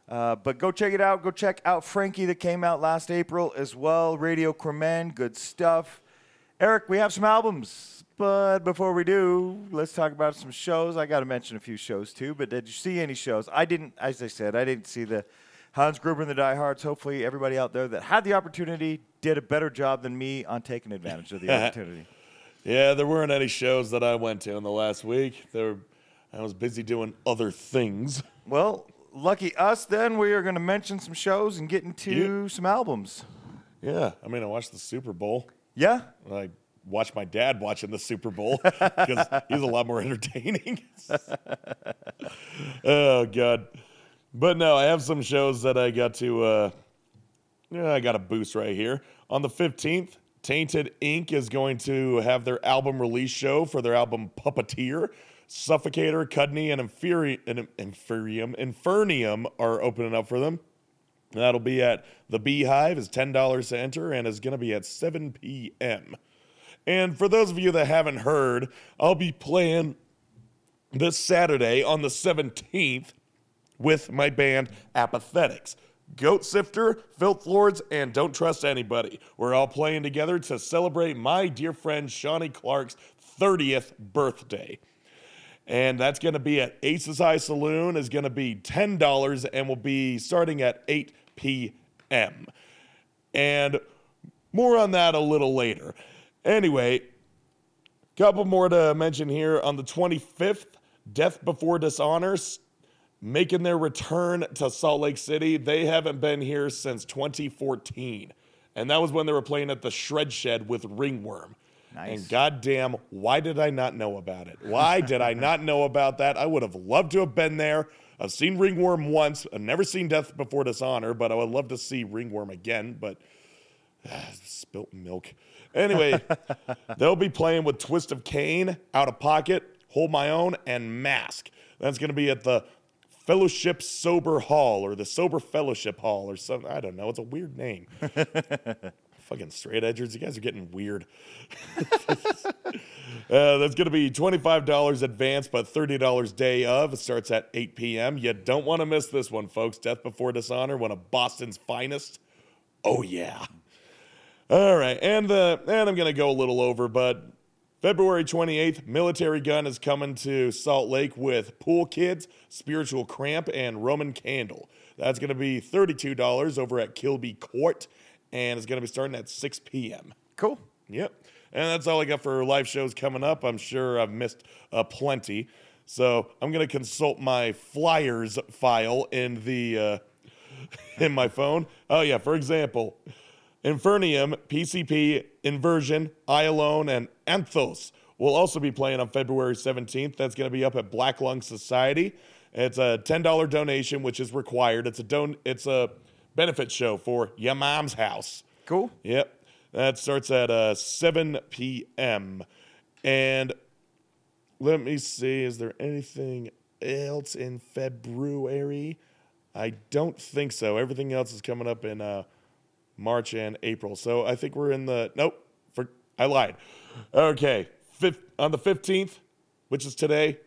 Uh, but go check it out. Go check out Frankie that came out last April as well. Radiocrimen, good stuff. Eric, we have some albums, but before we do, let's talk about some shows. I got to mention a few shows too. But did you see any shows? I didn't. As I said, I didn't see the Hans Gruber and the Diehards. Hopefully, everybody out there that had the opportunity did a better job than me on taking advantage of the opportunity. Yeah, there weren't any shows that I went to in the last week. There, I was busy doing other things. Well, lucky us. Then we are going to mention some shows and get into some albums. Yeah, I mean, I watched the Super Bowl. Yeah. I watched my dad watching the Super Bowl because he's a lot more entertaining. oh God! But no, I have some shows that I got to. Uh, yeah, I got a boost right here on the fifteenth. Tainted Inc. is going to have their album release show for their album Puppeteer. Suffocator, Cudney, and Inferi- and Inferium, Infernium are opening up for them. That'll be at the Beehive. is ten dollars to enter and is going to be at seven p.m. And for those of you that haven't heard, I'll be playing this Saturday on the seventeenth with my band Apathetics. Goat Sifter, Filth Lords, and Don't Trust Anybody. We're all playing together to celebrate my dear friend Shawnee Clark's 30th birthday. And that's going to be at Aces High Saloon is going to be $10 and will be starting at 8 p.m. And more on that a little later. Anyway, couple more to mention here on the 25th, Death Before Dishonor making their return to Salt Lake City. They haven't been here since 2014. And that was when they were playing at the Shred Shed with Ringworm. Nice. And goddamn, why did I not know about it? Why did I not know about that? I would have loved to have been there. I've seen Ringworm once. I've never seen Death Before Dishonor, but I would love to see Ringworm again. But ah, spilt milk. Anyway, they'll be playing with Twist of Cain, Out of Pocket, Hold My Own, and Mask. That's going to be at the Fellowship Sober Hall or the Sober Fellowship Hall or something. I don't know. It's a weird name. Fucking straight edgers, you guys are getting weird. Uh, that's going to be $25 advance, but $30 day of. It starts at 8 p.m. You don't want to miss this one, folks. Death Before Dishonor, one of Boston's finest. Oh, yeah. All right, and the and I'm gonna go a little over, but February 28th, Militarie Gun is coming to Salt Lake with Pool Kids, Spiritual Cramp, and Roman Candle. That's gonna be $32 over at Kilby Court, and it's gonna be starting at 6 p.m. Cool. Yep, and that's all I got for live shows coming up. I'm sure I've missed uh, plenty, so I'm gonna consult my flyers file in the uh, in my phone. Oh yeah, for example. Infernium, PCP, Inversion, I Alone, and Anthos will also be playing on February 17th. That's going to be up at Black Lung Society. It's a $10 donation, which is required. It's a don- It's a benefit show for your mom's house. Cool. Yep. That starts at uh, 7 p.m. And let me see, is there anything else in February? I don't think so. Everything else is coming up in uh, March and April. So I think we're in the nope. For I lied. Okay, fifth, on the 15th, which is today,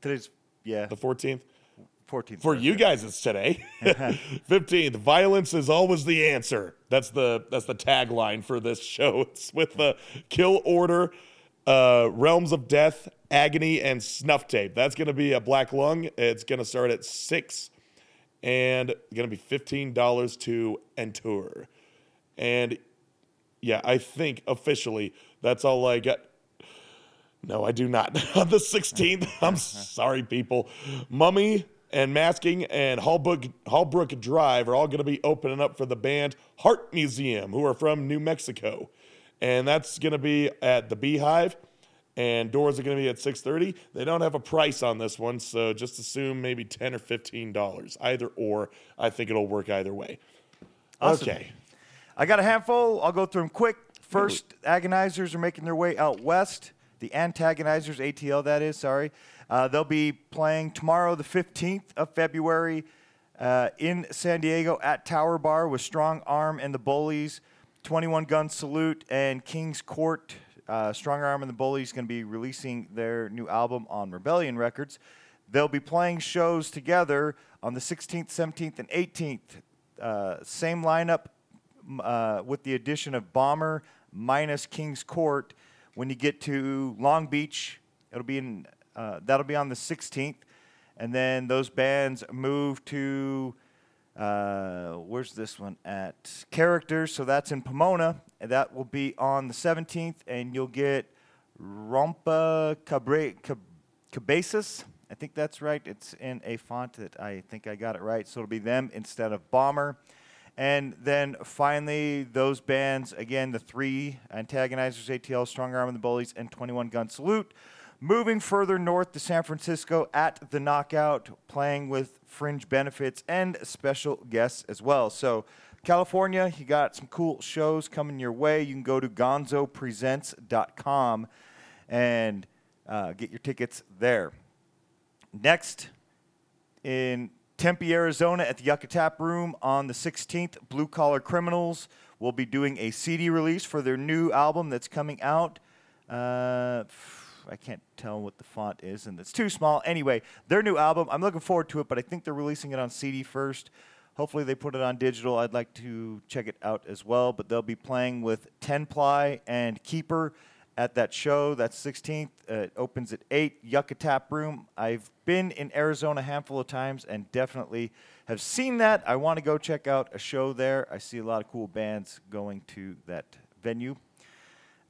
Today's yeah, the 14th. 14th. For you guys, it's today. Fifteenth, violence is always the answer. That's the that's the tagline for this show. It's with the Kill Order, uh, Realms of Death, Agony, and Snuff Tape. That's going to be a Black Lung. It's going to start at six, and going to be fifteen dollars to enter. And yeah, I think officially that's all I got. No, I do not. On the 16th, I'm sorry, people. Mummy and Masking and Hallbrook, Hallbrook Drive are all going to be opening up for the band Heart Museum, who are from New Mexico. and that's going to be at the Beehive. And doors are going to be at 6:30. They don't have a price on this one, so just assume maybe 10 or 15 dollars, either or. I think it'll work either way. Awesome. Okay. I got a handful. I'll go through them quick. First, agonizers are making their way out west. The antagonizers, ATL, that is, sorry. Uh, they'll be playing tomorrow, the 15th of February, uh, in San Diego at Tower Bar with Strong Arm and the Bullies, 21 Gun Salute, and King's Court. Uh, Strong Arm and the Bullies is going to be releasing their new album on Rebellion Records. They'll be playing shows together on the 16th, 17th, and 18th. Uh, same lineup uh, with the addition of Bomber minus King's Court. When you get to Long Beach, it'll be in uh, that'll be on the 16th, and then those bands move to uh, where's this one at Characters. So that's in Pomona, and that will be on the 17th, and you'll get Rompa Cabre- Cab-. I think that's right. It's in a font that I think I got it right. So it'll be them instead of Bomber. And then finally, those bands again, the three antagonizers, ATL, Strong Arm and the Bullies, and 21 Gun Salute. Moving further north to San Francisco at the Knockout, playing with fringe benefits and special guests as well. So, California, you got some cool shows coming your way. You can go to gonzopresents.com and uh, get your tickets there. Next, in Tempe, Arizona, at the Yucca Tap Room on the 16th, Blue Collar Criminals will be doing a CD release for their new album that's coming out. Uh, I can't tell what the font is, and it's too small. Anyway, their new album, I'm looking forward to it, but I think they're releasing it on CD first. Hopefully, they put it on digital. I'd like to check it out as well, but they'll be playing with 10 Ply and Keeper at that show. That's 16th. Uh, it opens at 8, Yucca Tap Room. I've been in Arizona a handful of times and definitely have seen that. I want to go check out a show there. I see a lot of cool bands going to that venue.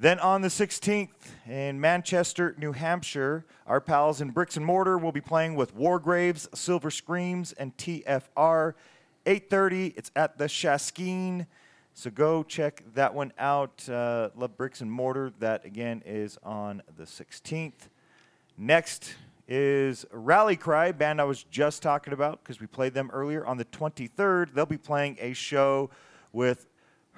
Then on the 16th in Manchester, New Hampshire, our pals in Bricks and Mortar will be playing with Wargraves, Silver Screams, and TFR. 8:30. It's at the Shaskeen. So go check that one out. Uh, Love Bricks and Mortar. That again is on the 16th. Next is Rally Cry, band I was just talking about because we played them earlier. On the 23rd, they'll be playing a show with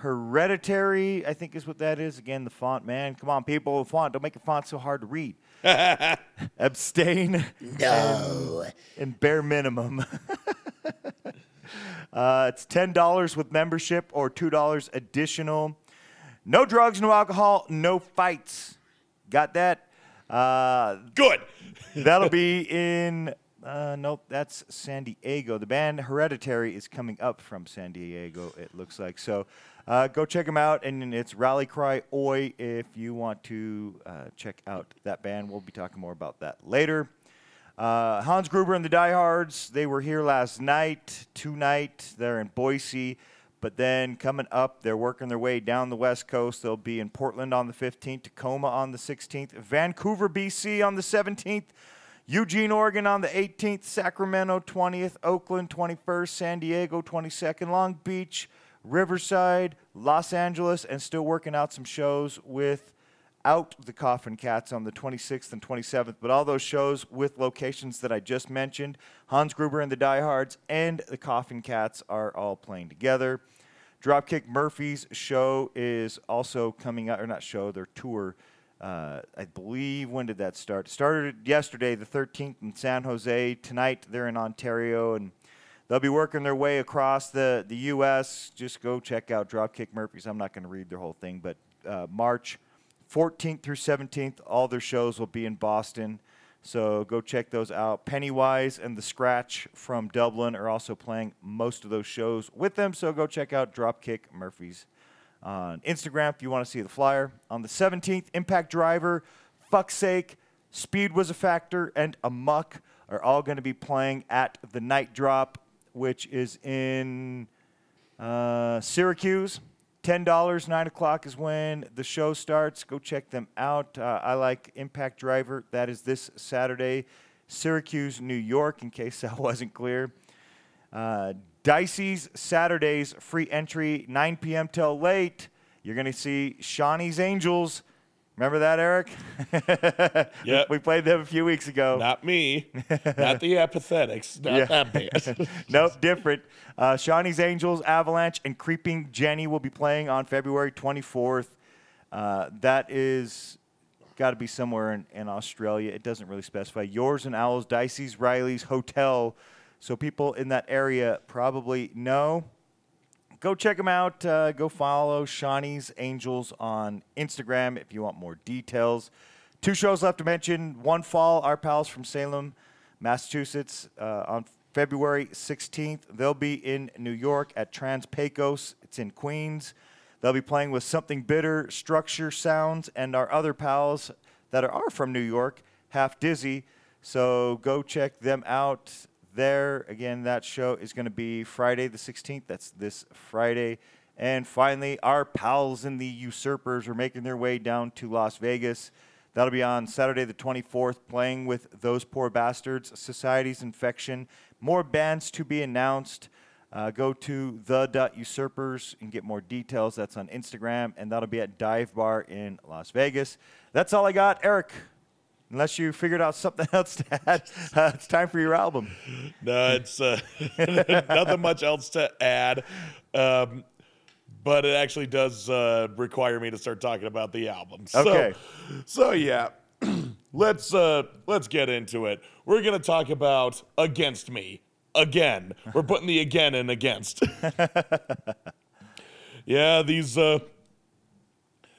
Hereditary, I think is what that is. Again, the font, man. Come on, people. the Font. Don't make a font so hard to read. Abstain. No. And, and bare minimum. uh, it's $10 with membership or $2 additional. No drugs, no alcohol, no fights. Got that? Uh, Good. That'll be in. Uh, nope, that's San Diego. The band Hereditary is coming up from San Diego. It looks like so. Uh, go check them out, and it's Rally Cry Oi if you want to uh, check out that band. We'll be talking more about that later. Uh, Hans Gruber and the Diehards, they were here last night, tonight. They're in Boise. But then coming up, they're working their way down the West Coast. They'll be in Portland on the 15th, Tacoma on the 16th, Vancouver, BC on the 17th, Eugene, Oregon on the 18th, Sacramento 20th, Oakland 21st, San Diego 22nd, Long Beach, Riverside, Los Angeles, and still working out some shows with out the Coffin Cats on the 26th and 27th, but all those shows with locations that I just mentioned, Hans Gruber and the Diehards and the Coffin Cats are all playing together. Dropkick Murphy's show is also coming out, or not show, their tour. Uh, I believe when did that start? Started yesterday, the 13th in San Jose. Tonight they're in Ontario, and they'll be working their way across the, the U.S. Just go check out Dropkick Murphy's. I'm not going to read their whole thing, but uh, March 14th through 17th, all their shows will be in Boston. So go check those out. Pennywise and The Scratch from Dublin are also playing most of those shows with them. So go check out Dropkick Murphys on Instagram if you want to see the flyer. On the 17th, Impact Driver, Fuck's Sake, Speed Was a Factor, and Amok are all going to be playing at the Night Drop, which is in uh, Syracuse. Ten dollars, nine o'clock is when the show starts. Go check them out. Uh, I like Impact Driver. That is this Saturday, Syracuse, New York. In case that wasn't clear. Uh, Dicey's Saturdays free entry, 9 p.m. till late. You're going to see Shawnee's Angels. Remember that, Eric? Yep. we played them a few weeks ago. Not me, not the apathetics, not Yeah. that band. nope, different. Uh, Shawnee's Angels, Avalanche, and Creeping Jenny will be playing on February 24th. Uh, that is got to be somewhere in, in Australia. It doesn't really specify. Yours and Owls, Dicey's, Riley's Hotel. So people in that area probably know. Go check them out. Uh, go follow Shawnee's Angels on Instagram if you want more details. Two shows left to mention. One fall, our pals from Salem, Massachusetts, uh, on February 16th. They'll be in New York at Trans Pecos. It's in Queens. They'll be playing with Something Bitter, Structure Sounds, and our other pals that are, are from New York, Half Dizzy. So go check them out there. Again, that show is going to be Friday the 16th. That's this Friday. And finally, our pals in the Usurpers are making their way down to Las Vegas. That'll be on Saturday the 24th, playing with Those Poor Bastards, Society's Infection. More bands to be announced. Uh, go to the.usurpers and get more details. That's on Instagram, and that'll be at Dive Bar in Las Vegas. That's all I got, Eric. Unless you figured out something else to add, uh, it's time for your album. No, it's uh, nothing much else to add. Um, but it actually does uh, require me to start talking about the album. So, Okay. So yeah, let's uh, let's get into it. We're gonna talk about "Against Me" again. We're putting the again in against. yeah, these uh,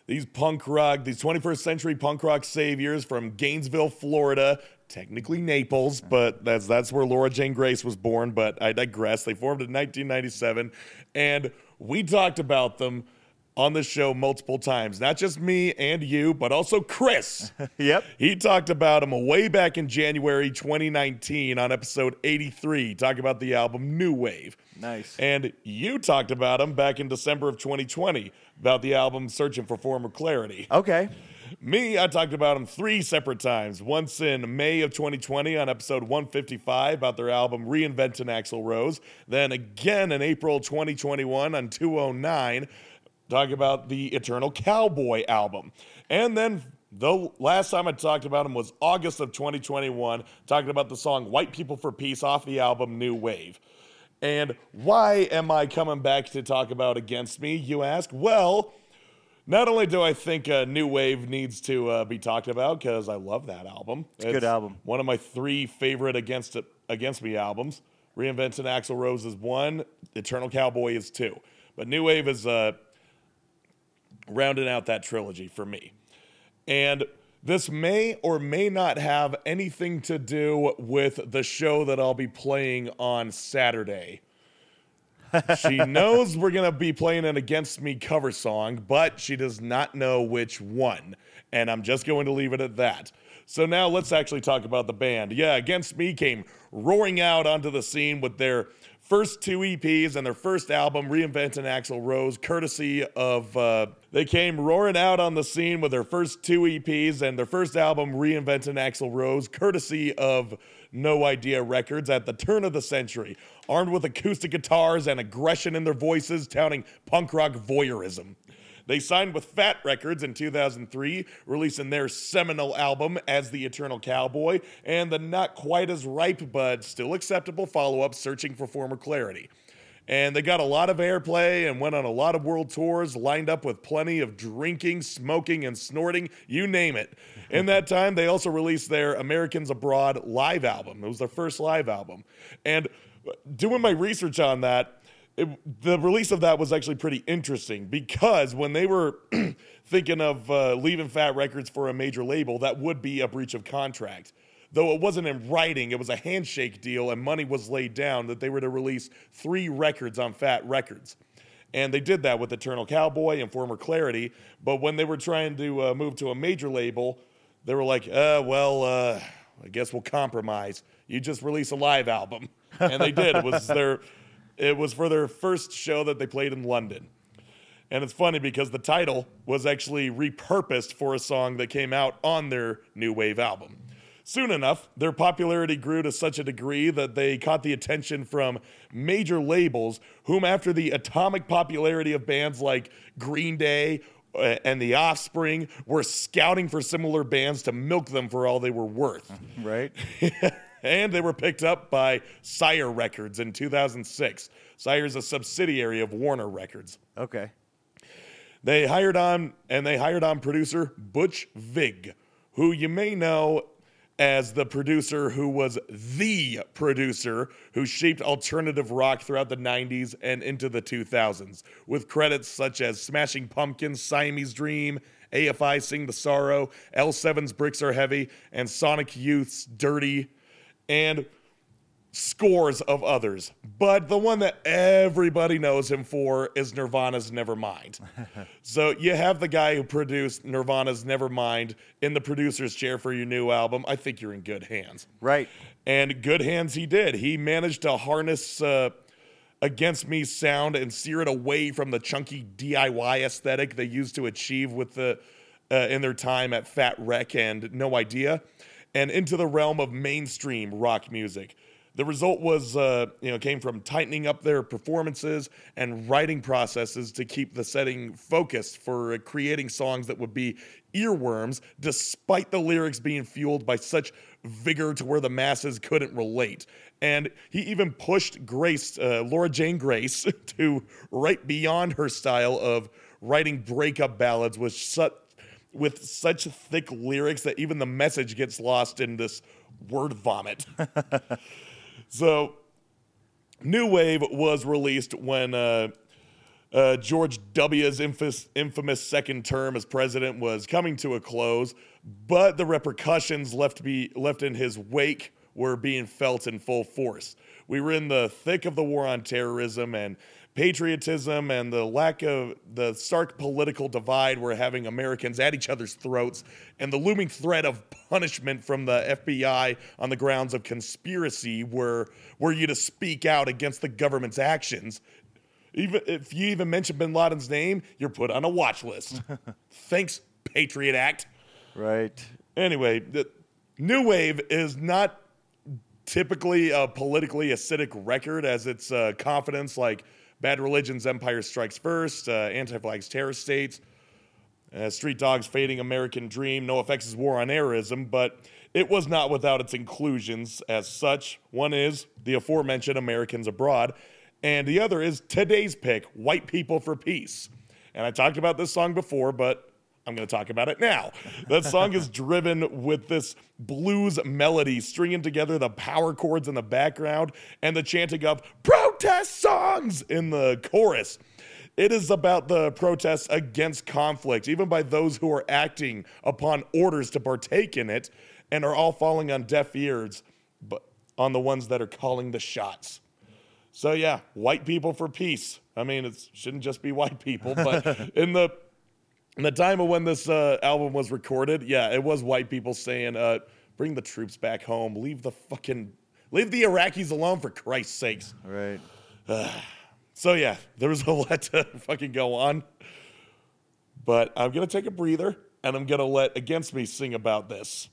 these punk rock, these 21st century punk rock saviors from Gainesville, Florida, technically Naples, but that's that's where Laura Jane Grace was born. But I digress. They formed in 1997, and we talked about them on the show multiple times. Not just me and you, but also Chris. Yep. He talked about him way back in January 2019 on episode 83, talking about the album New Wave. Nice. And you talked about him back in December of 2020 about the album Searching for Former Clarity. Okay. Me, I talked about them three separate times. Once in May of 2020 on episode 155 about their album Reinventing Axl Rose. Then again in April 2021 on 209 talking about the Eternal Cowboy album. And then the last time I talked about him was August of 2021 talking about the song White People for Peace off the album New Wave. And why am I coming back to talk about Against Me, you ask? Well, not only do I think uh, New Wave needs to uh, be talked about because I love that album. It's a good album. One of my three favorite Against Against Me albums. Reinventing Axl Rose is one. Eternal Cowboy is two. But New Wave is uh, rounding out that trilogy for me. And this may or may not have anything to do with the show that I'll be playing on Saturday. she knows we're going to be playing an Against Me cover song, but she does not know which one. And I'm just going to leave it at that. So now let's actually talk about the band. Yeah, Against Me came roaring out onto the scene with their first two EPs and their first album, Reinventing Axl Rose, courtesy of. Uh, they came roaring out on the scene with their first two EPs and their first album, Reinventing Axl Rose, courtesy of No Idea Records at the turn of the century, armed with acoustic guitars and aggression in their voices, touting punk rock voyeurism. They signed with Fat Records in 2003, releasing their seminal album as The Eternal Cowboy, and the not quite as ripe but still acceptable follow up, Searching for Former Clarity. And they got a lot of airplay and went on a lot of world tours, lined up with plenty of drinking, smoking, and snorting, you name it. In that time, they also released their Americans Abroad live album. It was their first live album. And doing my research on that, it, the release of that was actually pretty interesting because when they were thinking of uh, leaving Fat Records for a major label, that would be a breach of contract. Though it wasn't in writing, it was a handshake deal and money was laid down that they were to release three records on Fat Records. And they did that with Eternal Cowboy and Former Clarity. But when they were trying to uh, move to a major label, they were like, uh, well, uh, I guess we'll compromise. You just release a live album. And they did. It was their it was for their first show that they played in London. And it's funny because the title was actually repurposed for a song that came out on their new wave album. Soon enough, their popularity grew to such a degree that they caught the attention from major labels, whom, after the atomic popularity of bands like Green Day uh, and The Offspring, were scouting for similar bands to milk them for all they were worth. Right? and they were picked up by Sire Records in 2006. Sire is a subsidiary of Warner Records. Okay. They hired on and they hired on producer Butch Vig, who you may know as the producer who was the producer who shaped alternative rock throughout the 90s and into the 2000s, with credits such as Smashing Pumpkins, Siamese Dream, AFI Sing the Sorrow, L7's Bricks Are Heavy, and Sonic Youth's Dirty, and scores of others. But the one that everybody knows him for is Nirvana's Nevermind. so you have the guy who produced Nirvana's Nevermind in the producer's chair for your new album. I think you're in good hands. Right. And good hands he did. He managed to harness uh, Against Me sound and steer it away from the chunky DIY aesthetic they used to achieve with the uh, in their time at Fat Wreck and No Idea, and into the realm of mainstream rock music. The result was, uh, you know, came from tightening up their performances and writing processes to keep the setting focused for uh, creating songs that would be earworms, despite the lyrics being fueled by such vigor to where the masses couldn't relate. And he even pushed Grace, uh, Laura Jane Grace, to write beyond her style of writing breakup ballads with such with such thick lyrics that even the message gets lost in this word vomit. So, New Wave was released when uh, uh, George W.'s infamous, infamous second term as president was coming to a close, but the repercussions left, be, left in his wake were being felt in full force. We were in the thick of the war on terrorism and patriotism and the lack of the stark political divide were having Americans at each other's throats and the looming threat of punishment from the FBI on the grounds of conspiracy were were you to speak out against the government's actions. Even if you even mention bin Laden's name you're put on a watch list. Thanks Patriot Act. Right. Anyway, the New Wave is not typically a politically acidic record as its uh, confidence, like Bad Religion's Empire Strikes First, uh, Anti Flag's Terror States, uh, Street Dogs' Fading American Dream, NOFX' is War on Errorism, but it was not without its inclusions as such. One is the aforementioned Americans Abroad, and the other is today's pick, White People for Peace. And I talked about this song before, but I'm going to talk about it now. That song is driven with this blues melody, stringing together the power chords in the background and the chanting of protest songs in the chorus. It is about the protests against conflict, even by those who are acting upon orders to partake in it and are all falling on deaf ears, but on the ones that are calling the shots. So yeah, white people for peace. I mean, it shouldn't just be white people, but in the in the time of when this uh, album was recorded, yeah, it was white people saying, uh, "Bring the troops back home. Leave the fucking leave the Iraqis alone for Christ's sakes." Right. So yeah, there was a lot to fucking go on, but I'm gonna take a breather and I'm gonna let Against Me sing about this.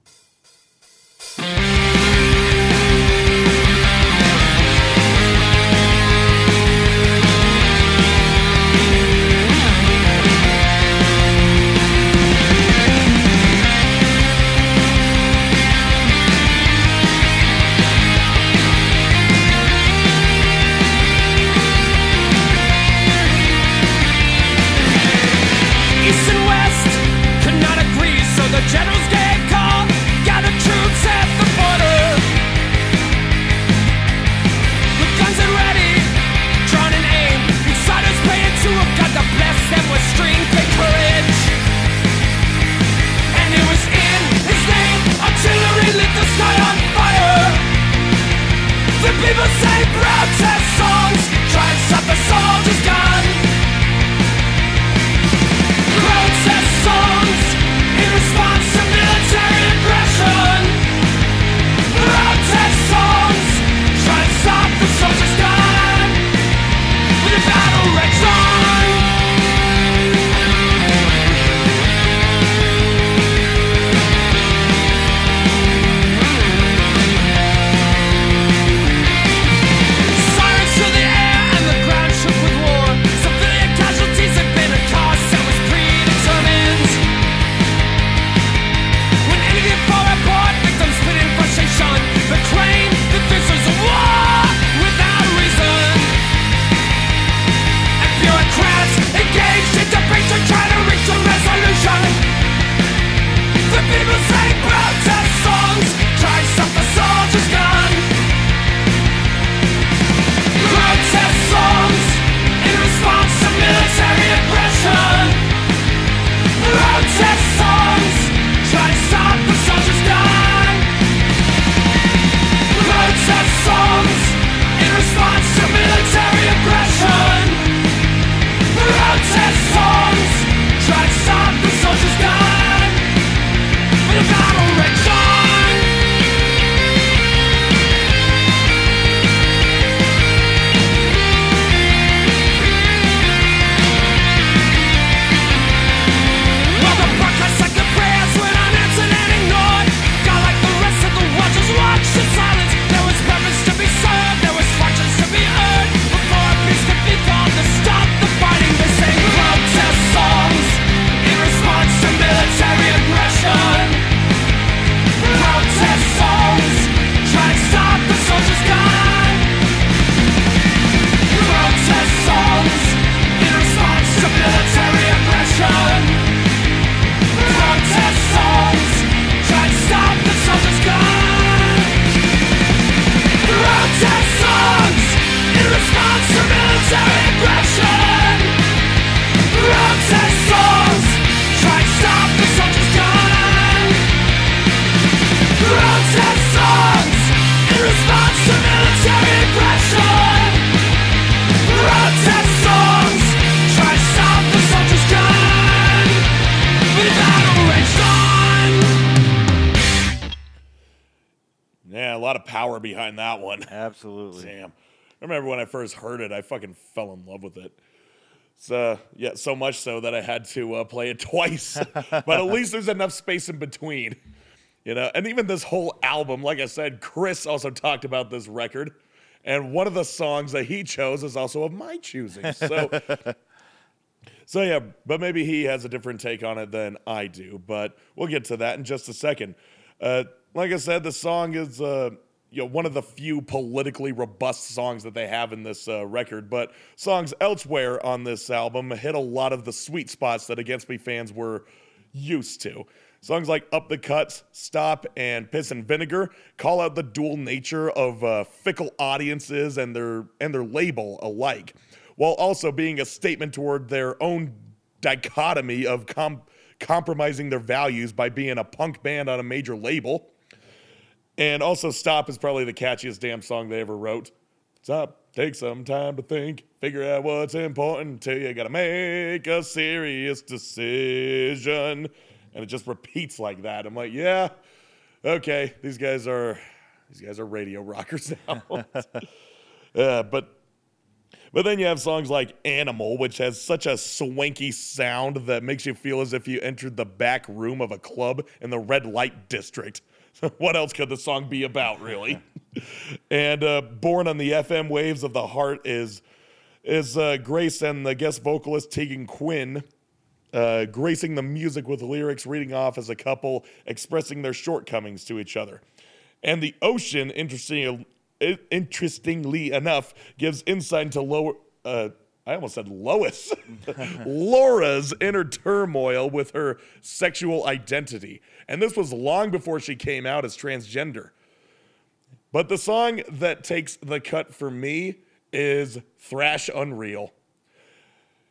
Behind that one. Absolutely. Damn. I remember when I first heard it, I fucking fell in love with it. So yeah, so much so that I had to uh, play it twice. but at least there's enough space in between, you know. And even this whole album, like I said, Chris also talked about this record, and one of the songs that he chose is also of my choosing. So, so yeah, but maybe he has a different take on it than I do. But we'll get to that in just a second. Uh, like I said, the song is uh, you know one of the few politically robust songs that they have in this uh, record. But songs elsewhere on this album hit a lot of the sweet spots that Against Me fans were used to. Songs like Up the Cuts, Stop, and Piss and Vinegar call out the dual nature of uh, fickle audiences and their and their label alike, while also being a statement toward their own dichotomy of com- compromising their values by being a punk band on a major label. And also, Stop is probably the catchiest damn song they ever wrote. Stop, take some time to think, figure out what's important till you gotta make a serious decision. And it just repeats like that. I'm like, yeah, okay, these guys are these guys are radio rockers now. uh, but but then you have songs like Animal, which has such a swanky sound that makes you feel as if you entered the back room of a club in the red light district. what else could the song be about, really? and uh, Born on the FM Waves of the Heart is, is uh, Grace and the guest vocalist Tegan Quinn. Uh, gracing the music with lyrics reading off as a couple expressing their shortcomings to each other. And the ocean, interesting, interestingly enough, gives insight into lower. I almost said Lois. Laura's inner turmoil with her sexual identity. And this was long before she came out as transgender. But the song that takes the cut for me is Thrash Unreal.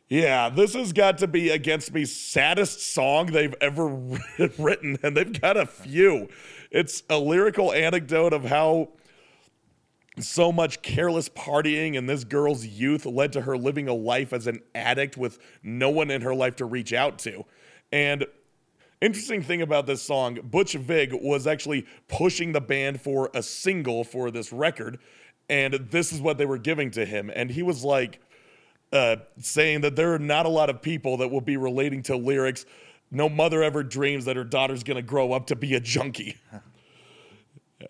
Yeah, this has got to be Against Me's saddest song they've ever written, and they've got a few. It's a lyrical anecdote of how so much careless partying in this girl's youth led to her living a life as an addict with no one in her life to reach out to. And interesting thing about this song, Butch Vig was actually pushing the band for a single for this record, and this is what they were giving to him. And he was like, uh, saying that there are not a lot of people that will be relating to lyrics. No mother ever dreams that her daughter's to grow up to be a junkie.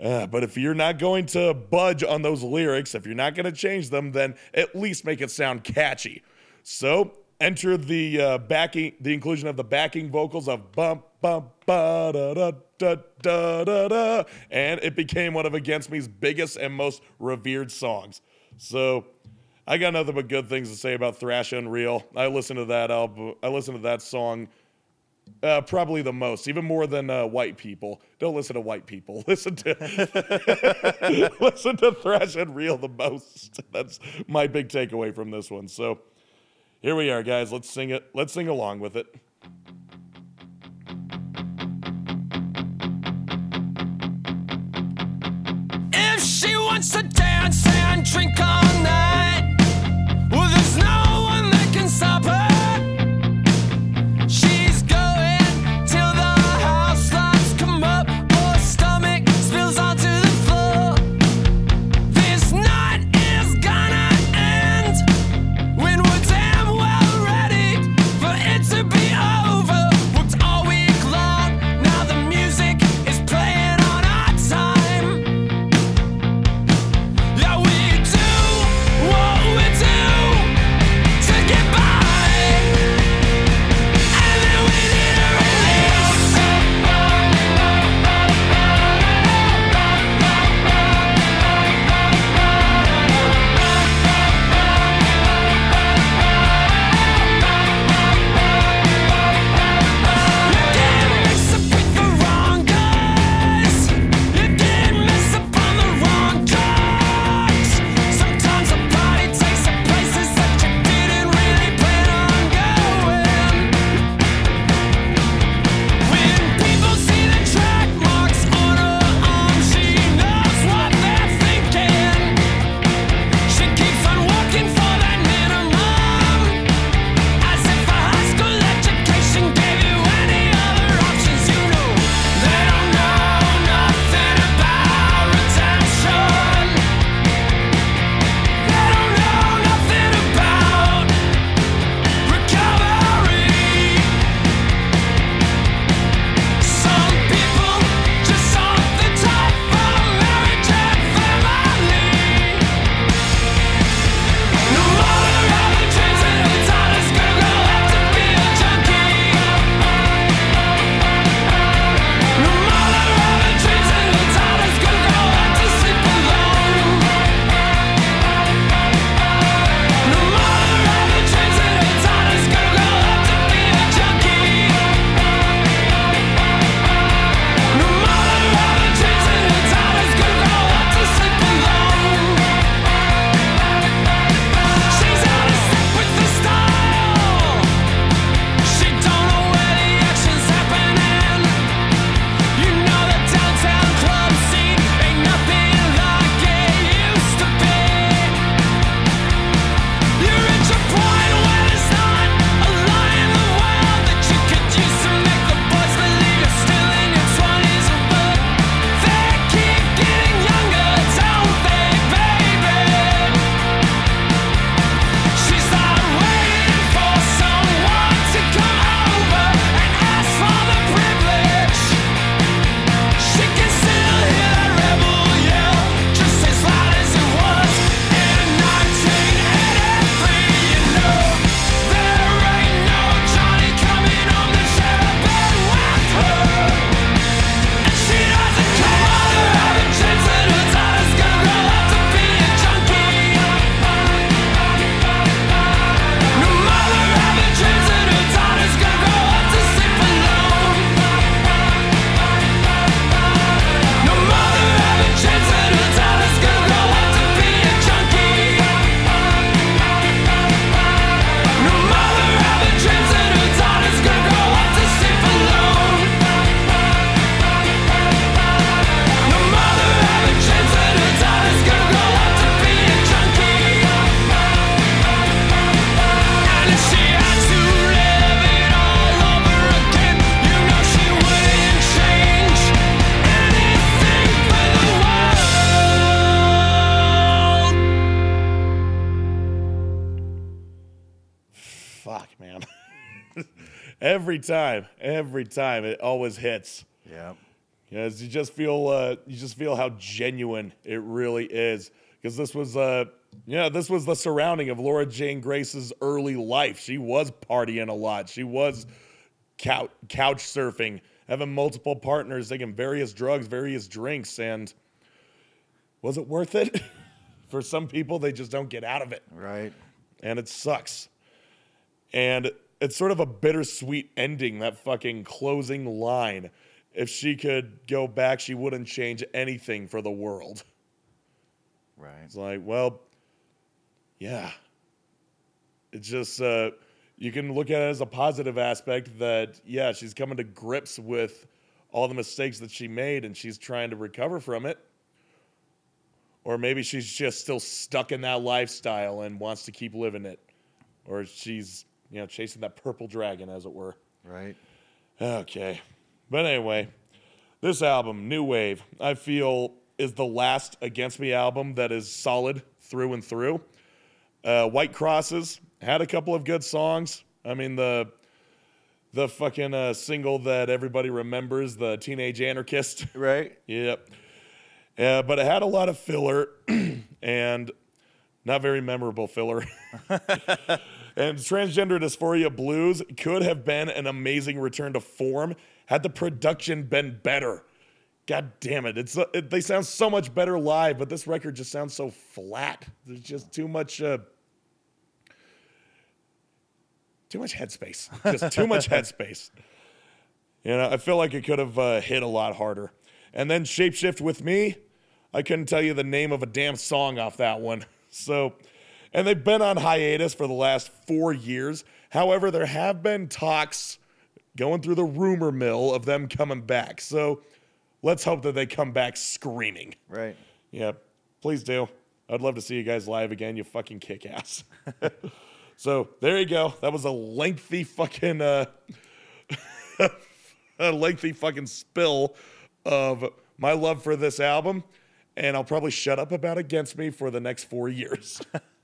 Uh, but if you're not going to budge on those lyrics, if you're not going to change them, then at least make it sound catchy. So enter the uh, backing, the inclusion of the backing vocals of bump bump ba da da da da da da, and it became one of Against Me's biggest and most revered songs. So I got nothing but good things to say about Thrash Unreal. I listen to that album. I listen to that song uh, probably the most, even more than uh, white people. Don't listen to white people. Listen to listen to Thrash Unreal the most. That's my big takeaway from this one. So here we are, guys. Let's sing it. Let's sing along with it. If she wants to dance and drink all night, every time, it always hits. Yeah. Because you just feel, uh, you just feel how genuine it really is. Because this was, uh, yeah, this was the surrounding of Laura Jane Grace's early life. She was partying a lot. She was couch, couch surfing, having multiple partners, taking various drugs, various drinks, and was it worth it? For some people, they just don't get out of it Right. and it sucks. And it's sort of a bittersweet ending, that fucking closing line. If she could go back, she wouldn't change anything for the world. Right. It's like, well, yeah. It's just, uh, you can look at it as a positive aspect that, yeah, she's coming to grips with all the mistakes that she made and she's trying to recover from it. Or maybe she's just still stuck in that lifestyle and wants to keep living it. Or she's, you know, chasing that purple dragon, as it were. Right. Okay. But anyway, this album, New Wave, I feel is the last Against Me album that is solid through and through. Uh, White Crosses had a couple of good songs. I mean, the the fucking uh, single that everybody remembers, the Teenage Anarchist. Right. Yep. Yeah, but it had a lot of filler and not very memorable filler. and Transgender Dysphoria Blues could have been an amazing return to form had the production been better. God damn it. It's it, they sound so much better live, but this record just sounds so flat. There's just too much uh, too much headspace. Just too much headspace. You know, I feel like it could have uh, hit a lot harder. And then Shapeshift with me, I couldn't tell you the name of a damn song off that one. So, and they've been on hiatus for the last four years. However, there have been talks going through the rumor mill of them coming back. So let's hope that they come back screaming. Right. Yeah, please do. I'd love to see you guys live again. You fucking kick ass. so there you go. That was a lengthy fucking uh a lengthy fucking spill of my love for this album. And I'll probably shut up about Against Me for the next four years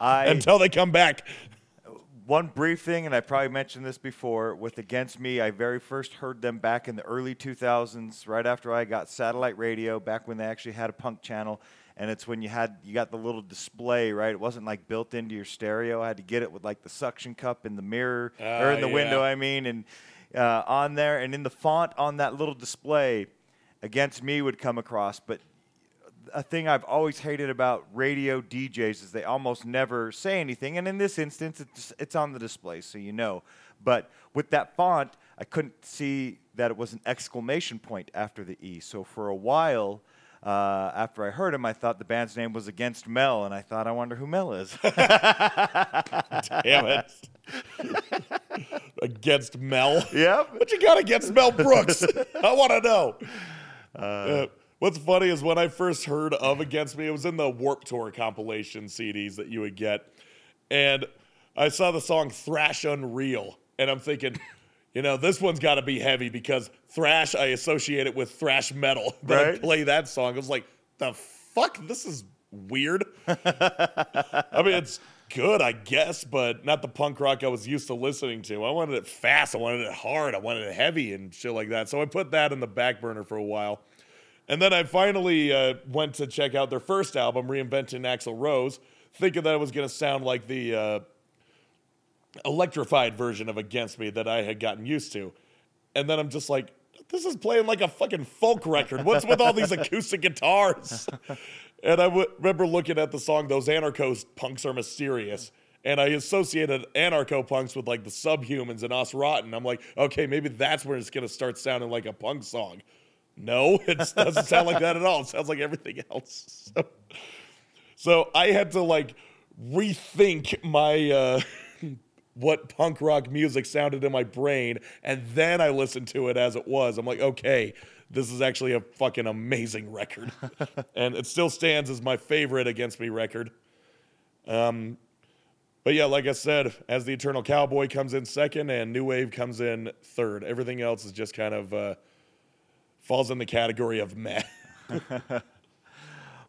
I until they come back. one brief thing, and I probably mentioned this before with Against Me. I very first heard them back in the early 2000s, right after I got satellite radio, back when they actually had a punk channel. And it's when you had you got the little display, right? It wasn't like built into your stereo. I had to get it with like the suction cup in the mirror or Ah, in the window. I mean, and uh, on there, and in the font on that little display, Against Me would come across, but a thing I've always hated about radio DJs is they almost never say anything, and in this instance, it's it's on the display, so you know. But with that font, I couldn't see that it was an exclamation point after the E. So for a while, uh, after I heard him, I thought the band's name was Against Mel, and I thought, I wonder who Mel is. Damn it. against Mel. yep. What you got against Mel Brooks? I want to know. Uh, what's funny is when I first heard of Against Me, it was in the Warp Tour compilation CDs that you would get. And I saw the song Thrash Unreal. And I'm thinking, you know, this one's got to be heavy because thrash, I associate it with thrash metal. Then I Right. play that song. I was like, the fuck? This is weird. I mean, it's good, I guess, but not the punk rock I was used to listening to. I wanted it fast, I wanted it hard, I wanted it heavy and shit like that. So I put that in the back burner for a while. And then I finally uh, went to check out their first album, Reinventing Axl Rose, thinking that it was going to sound like the uh, electrified version of Against Me that I had gotten used to. And then I'm just like, this is playing like a fucking folk record. What's with all these acoustic guitars? And I w- remember looking at the song, Those Anarcho Punks Are Mysterious. And I associated anarcho punks with like the subhumans and Us Rotten. I'm like, okay, maybe that's where it's going to start sounding like a punk song. No, it doesn't sound like that at all. It sounds like everything else. So, so I had to like rethink my uh, what punk rock music sounded in my brain, and then I listened to it as it was. I'm like, okay, this is actually a fucking amazing record, and it still stands as my favorite Against Me record. Um, but yeah, like I said, as the Eternal Cowboy comes in second, and New Wave comes in third. Everything else is just kind of uh, falls in the category of meh.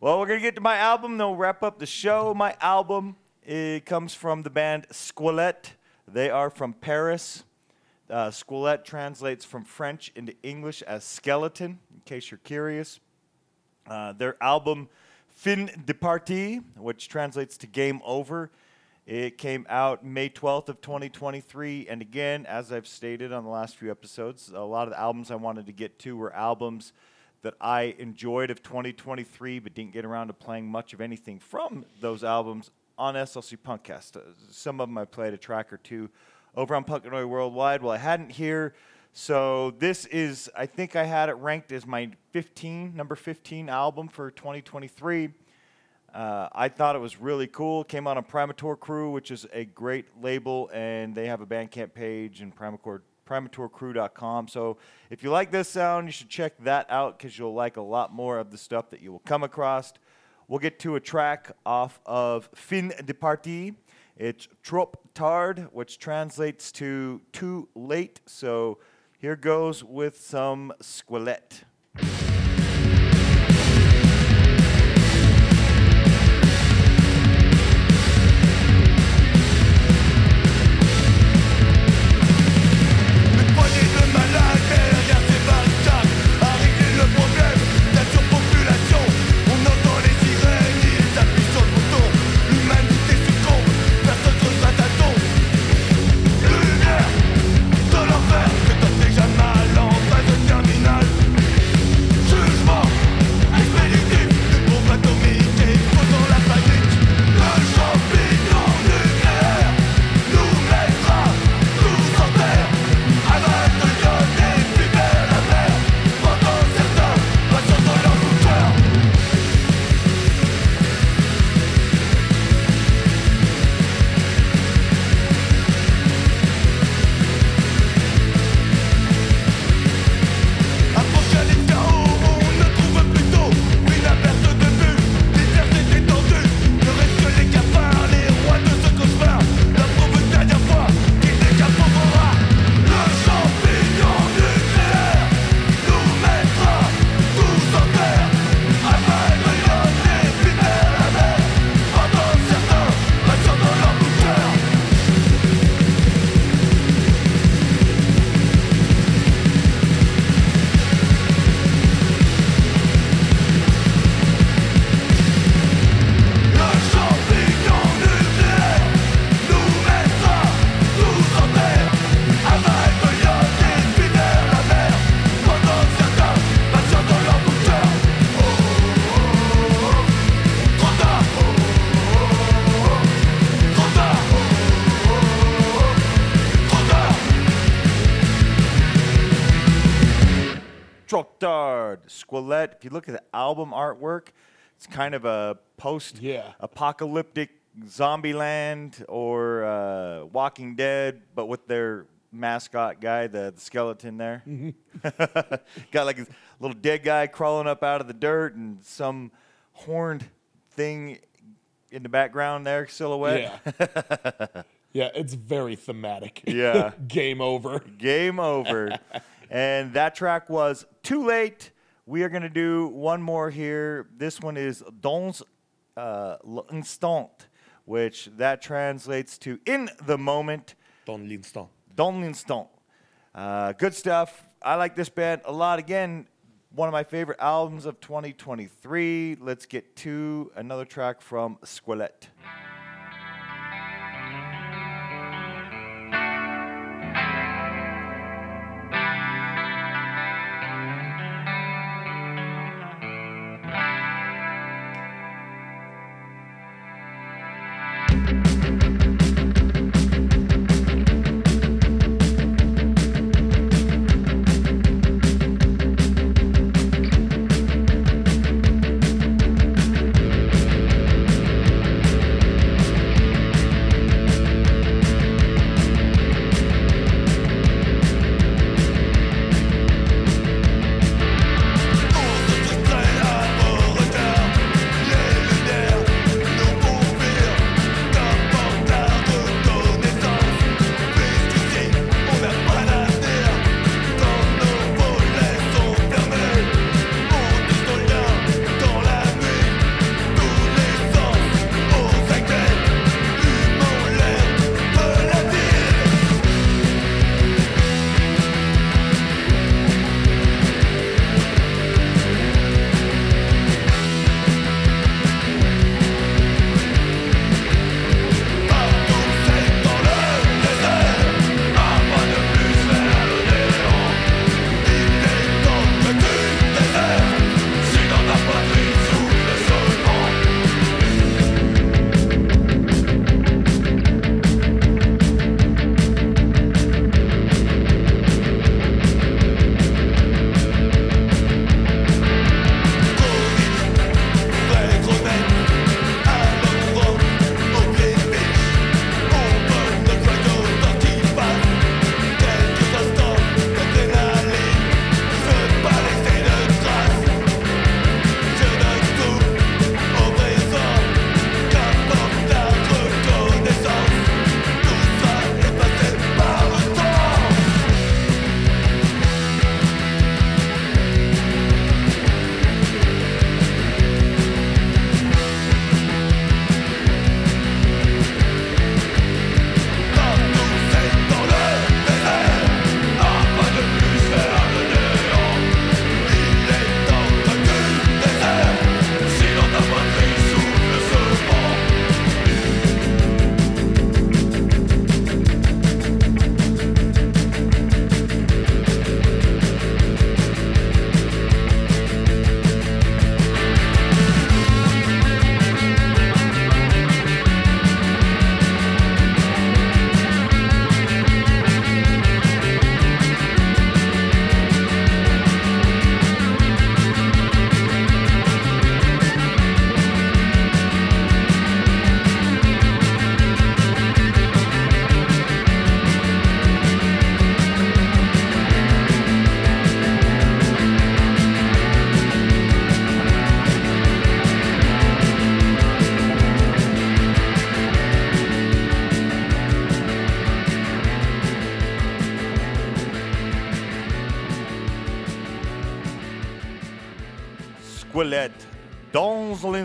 Well, we're gonna get to my album. Then we'll wrap up the show. My album it comes from the band Squelette. They are from Paris. Uh, Squelette translates from French into English as skeleton, in case you're curious. Uh, their album Fin de Partie, which translates to Game Over, it came out May 12th of 2023. And again, as I've stated on the last few episodes, a lot of the albums I wanted to get to were albums that I enjoyed of 2023, but didn't get around to playing much of anything from those albums on SLC Punkcast. Some of them I played a track or two over on Punkanoid Worldwide. Well, I hadn't here. So this is, I think I had it ranked as my 15, number 15 album for 2023. Uh, I thought it was really cool. Came out on Primator Crew, which is a great label, and they have a Bandcamp page and Primator, primatorcrew.com. So if you like this sound, you should check that out because you'll like a lot more of the stuff that you will come across. We'll get to a track off of Fin de Partie. It's Trop Tard, which translates to too late. So here goes with some Squelette. Squelette. If you look at the album artwork, it's kind of a post apocalyptic zombie land or uh, Walking Dead, but with their mascot guy, the, the skeleton there. Got like a little dead guy crawling up out of the dirt and some horned thing in the background there, silhouette. Yeah. yeah, it's very thematic. Yeah. Game over. Game over. and that track was Too Late. We are going to do one more here. This one is Dans uh, l'Instant, which that translates to In the Moment. Dans l'instant. Dans l'Instant. Uh, good stuff. I like this band a lot. Again, one of my favorite albums of 2023. Let's get to another track from Squelette.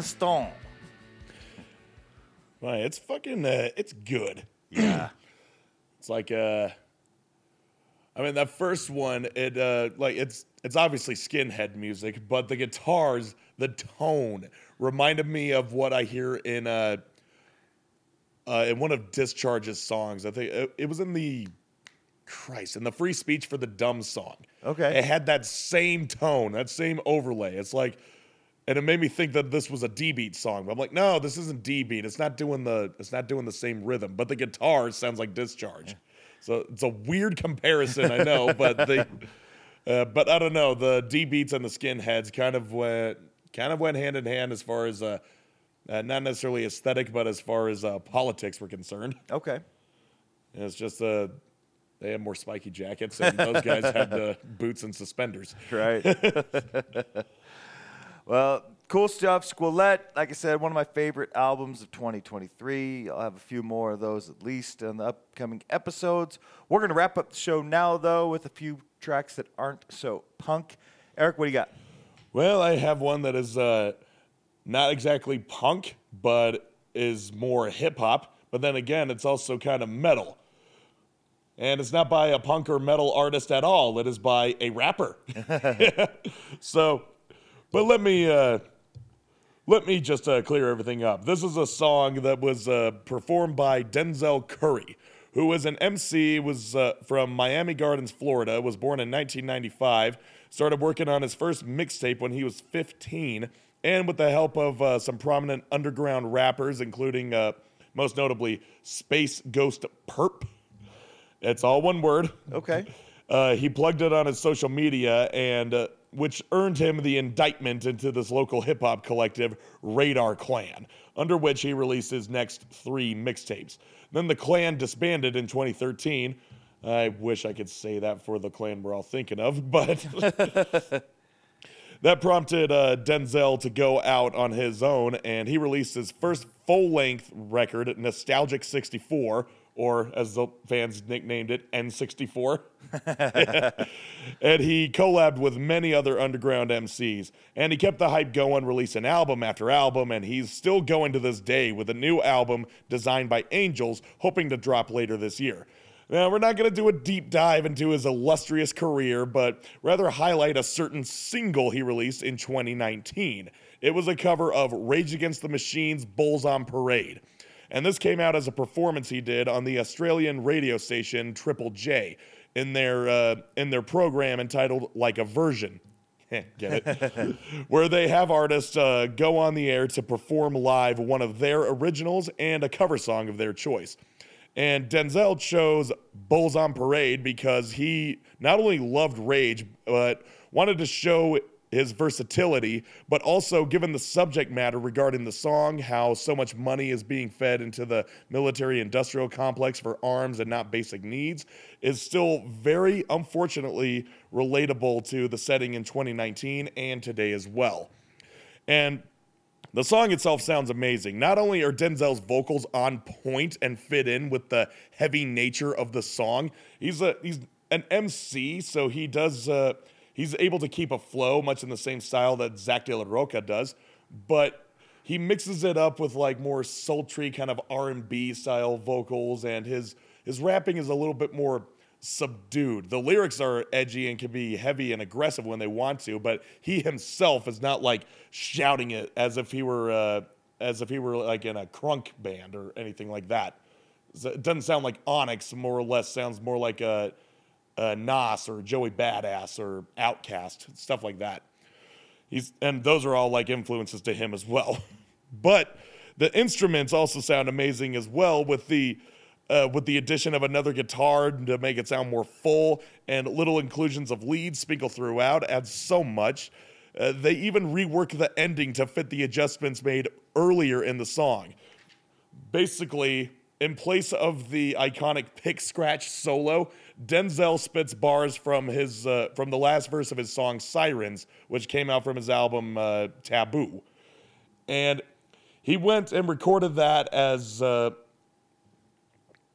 L'instant. Right, it's fucking, uh, it's good. Yeah. It's like, uh, I mean, that first one, it, uh, like, it's, it's obviously skinhead music, but the guitars, the tone reminded me of what I hear in, uh, uh, in one of Discharge's songs. I think it, it was in the, Christ, in the free speech for the dumb song. Okay. It had that same tone, that same overlay. It's like, and it made me think that this was a D beat song. But I'm like, no, this isn't D beat. It's not doing the it's not doing the same rhythm. But the guitar sounds like discharge. So it's a weird comparison, I know, but they uh, but I don't know. The D beats and the skinheads kind of went kind of went hand in hand as far as uh, uh, not necessarily aesthetic, but as far as uh, politics were concerned. Okay. And it's just uh, they had more spiky jackets, and those guys had uh, boots and suspenders. Right. Well, cool stuff. Squelette, like I said, one of my favorite albums of 2023. I'll have a few more of those at least in the upcoming episodes. We're going to wrap up the show now, though, with a few tracks that aren't so punk. Eric, what do you got? Well, I have one that is uh, not exactly punk, but is more hip hop. But then again, it's also kind of metal. And it's not by a punk or metal artist at all. It is by a rapper. so, but let me uh, let me just uh, clear everything up. This is a song that was uh, performed by Denzel Curry, who was an MC, was uh, from Miami Gardens, Florida, was born in 1995, started working on his first mixtape when he was 15, and with the help of uh, some prominent underground rappers, including uh, most notably Space Ghost Perp. It's all one word. Okay. Uh, he plugged it on his social media, and uh, which earned him the indictment into this local hip hop collective, Raider Klan, under which he released his next three mixtapes. Then the clan disbanded in 2013. I wish I could say that for the clan we're all thinking of, but that prompted uh, Denzel to go out on his own, and he released his first full length record, Nostalgic 64, or as the fans nicknamed it, N64. and he collabed with many other underground MCs. And he kept the hype going, releasing album after album, and he's still going to this day with a new album designed by Angels, hoping to drop later this year. Now, we're not going to do a deep dive into his illustrious career, but rather highlight a certain single he released in 2019. It was a cover of Rage Against the Machine's Bulls on Parade. And this came out as a performance he did on the Australian radio station Triple J in their, uh, in their program entitled Like a Version. Get it? Where they have artists uh, go on the air to perform live one of their originals and a cover song of their choice. And Denzel chose Bulls on Parade because he not only loved Rage, but wanted to show his versatility, but also given the subject matter regarding the song, how so much money is being fed into the military industrial complex for arms and not basic needs, is still very unfortunately relatable to the setting in 2019 and today as well. And the song itself sounds amazing. Not only are Denzel's vocals on point and fit in with the heavy nature of the song, he's a he's an MC, so he does uh, he's able to keep a flow much in the same style that Zack De La Rocha does, but he mixes it up with like more sultry kind of R&B style vocals and his his rapping is a little bit more subdued. The lyrics are edgy and can be heavy and aggressive when they want to, but he himself is not like shouting it as if he were uh, as if he were like in a crunk band or anything like that. It doesn't sound like Onyx. More or less, sounds more like a, a Nas or Joey Badass or OutKast stuff like that. He's and those are all like influences to him as well. but the instruments also sound amazing as well with the uh, with the addition of another guitar to make it sound more full and little inclusions of leads sprinkle throughout adds so much. Uh, they even rework the ending to fit the adjustments made earlier in the song. Basically, in place of the iconic pick scratch solo, Denzel spits bars from his uh, from the last verse of his song "Sirens," which came out from his album uh, "Taboo," and he went and recorded that as uh,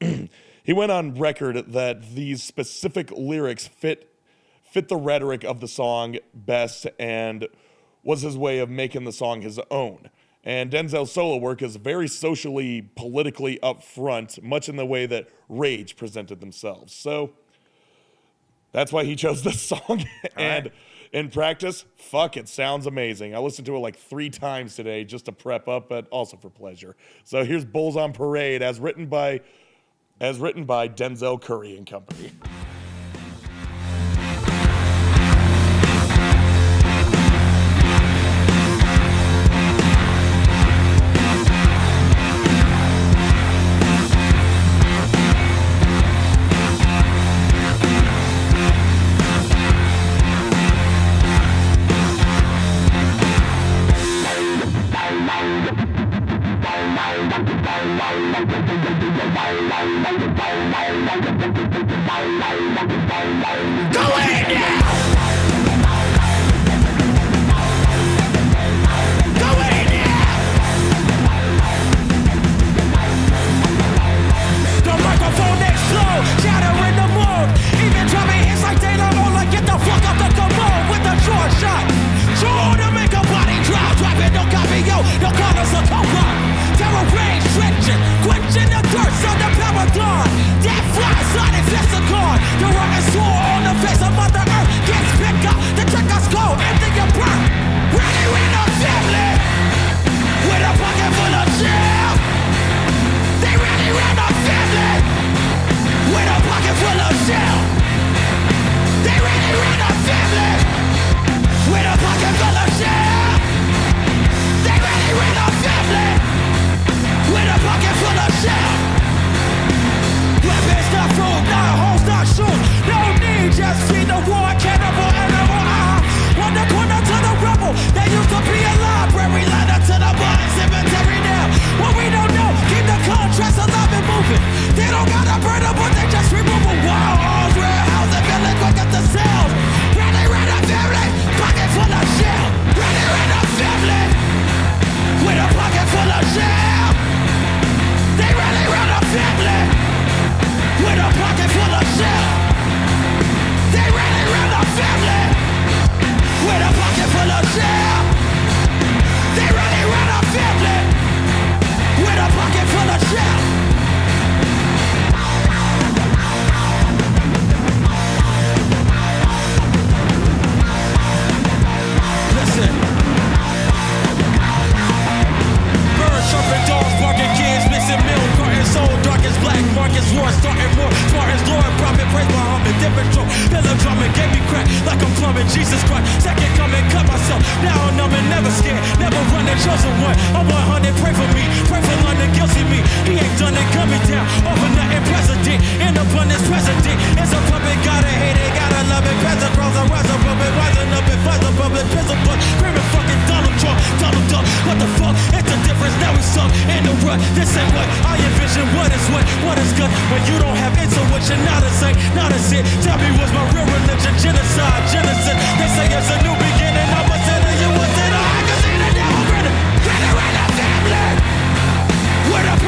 he went on record that these specific lyrics fit fit the rhetoric of the song best and was his way of making the song his own. And Denzel's solo work is very socially, politically upfront, much in the way that Rage presented themselves. So that's why he chose this song. and right. in practice, fuck, it sounds amazing. I listened to it like three times today just to prep up, but also for pleasure. So here's Bulls on Parade as written by as written by Denzel Curry and Company. chosen one. I'm 100, pray for me. Pray for London, guilty me. He ain't done it coming down. Over nothing president. In abundance president. It's a puppet, gotta hate it, gotta love it. Peasant rolls a rise up, it rising up It flies above it. Pistol butt, screaming fucking Donald Trump. Donald Duck, what the fuck? It's the difference, now we suck. In the rut, this ain't what I envision. What is what? What is good? When you don't have intuition, not a saint, not a sin. Tell me what's my real religion? Genocide, genocide. They say it's a new beginning, I was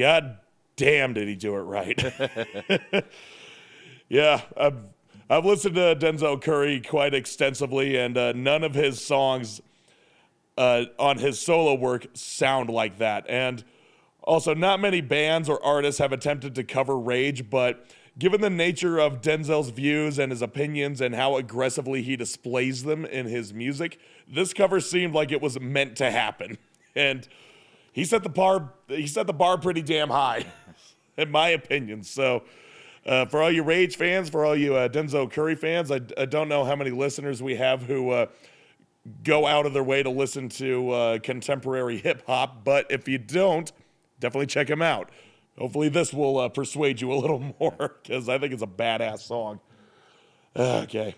God damn, did he do it right. yeah, I've, I've listened to Denzel Curry quite extensively, and uh, none of his songs uh, on his solo work sound like that. And also, not many bands or artists have attempted to cover Rage, but given the nature of Denzel's views and his opinions and how aggressively he displays them in his music, this cover seemed like it was meant to happen. And he set the bar he set the bar pretty damn high, in my opinion. So uh, for all you Rage fans, for all you uh, Denzel Curry fans, I, I, don't know how many listeners we have who uh, go out of their way to listen to uh, contemporary hip hop, but if you don't, definitely check him out. Hopefully, this will uh, persuade you a little more because I think it's a badass song. Okay.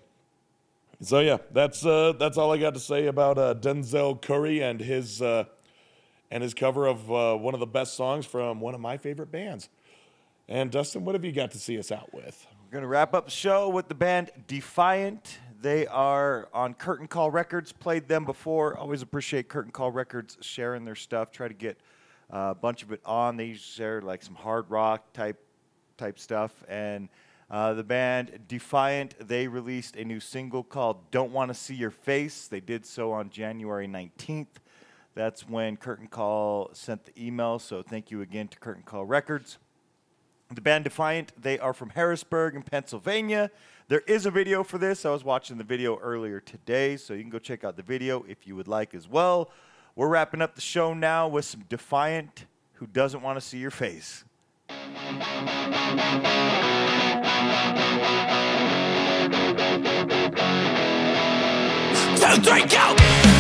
So yeah, that's uh, that's all I got to say about Denzel Curry and his and his cover of uh, one of the best songs from one of my favorite bands. And Dustin, what have you got to see us out with? We're going to wrap up the show with the band Defiant. They are on Curtain Call Records, played them before. Always appreciate Curtain Call Records sharing their stuff. Try to get uh, a bunch of it on. They share like some hard rock type type stuff. And uh, the band Defiant, they released a new single called Don't Want to See Your Face. They did so on January 19th. That's when Curtain Call sent the email. So thank you again to Curtain Call Records. The band Defiant, they are from Harrisburg in Pennsylvania. There is a video for this. I was watching the video earlier today, so you can go check out the video if you would like as well. We're wrapping up the show now with some Defiant who doesn't want to see your face. Two, three, go!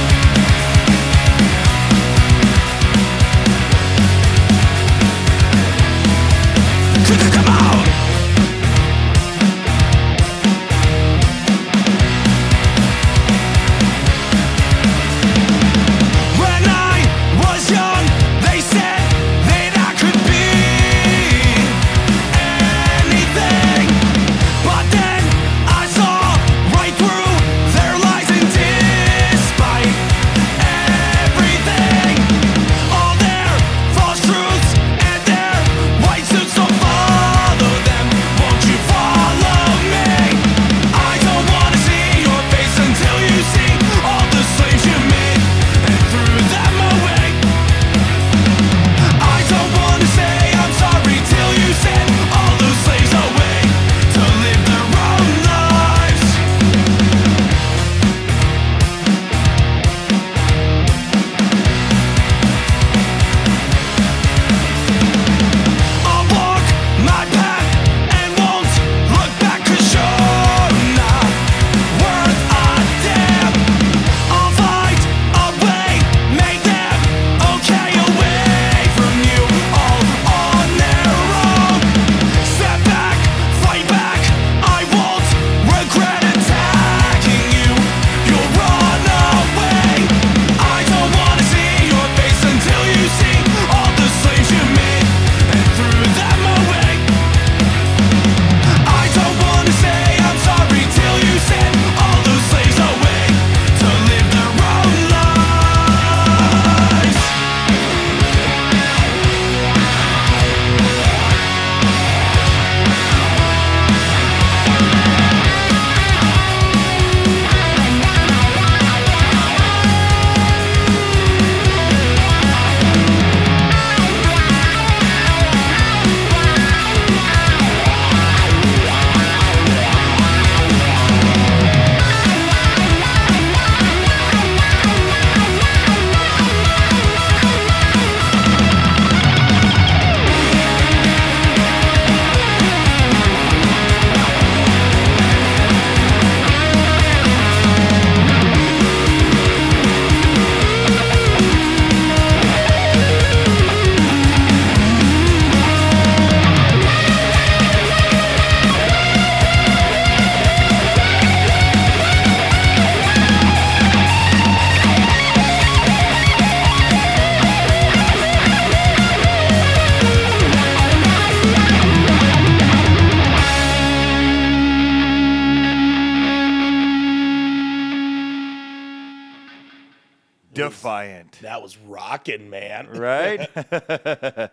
Rocking, man. right?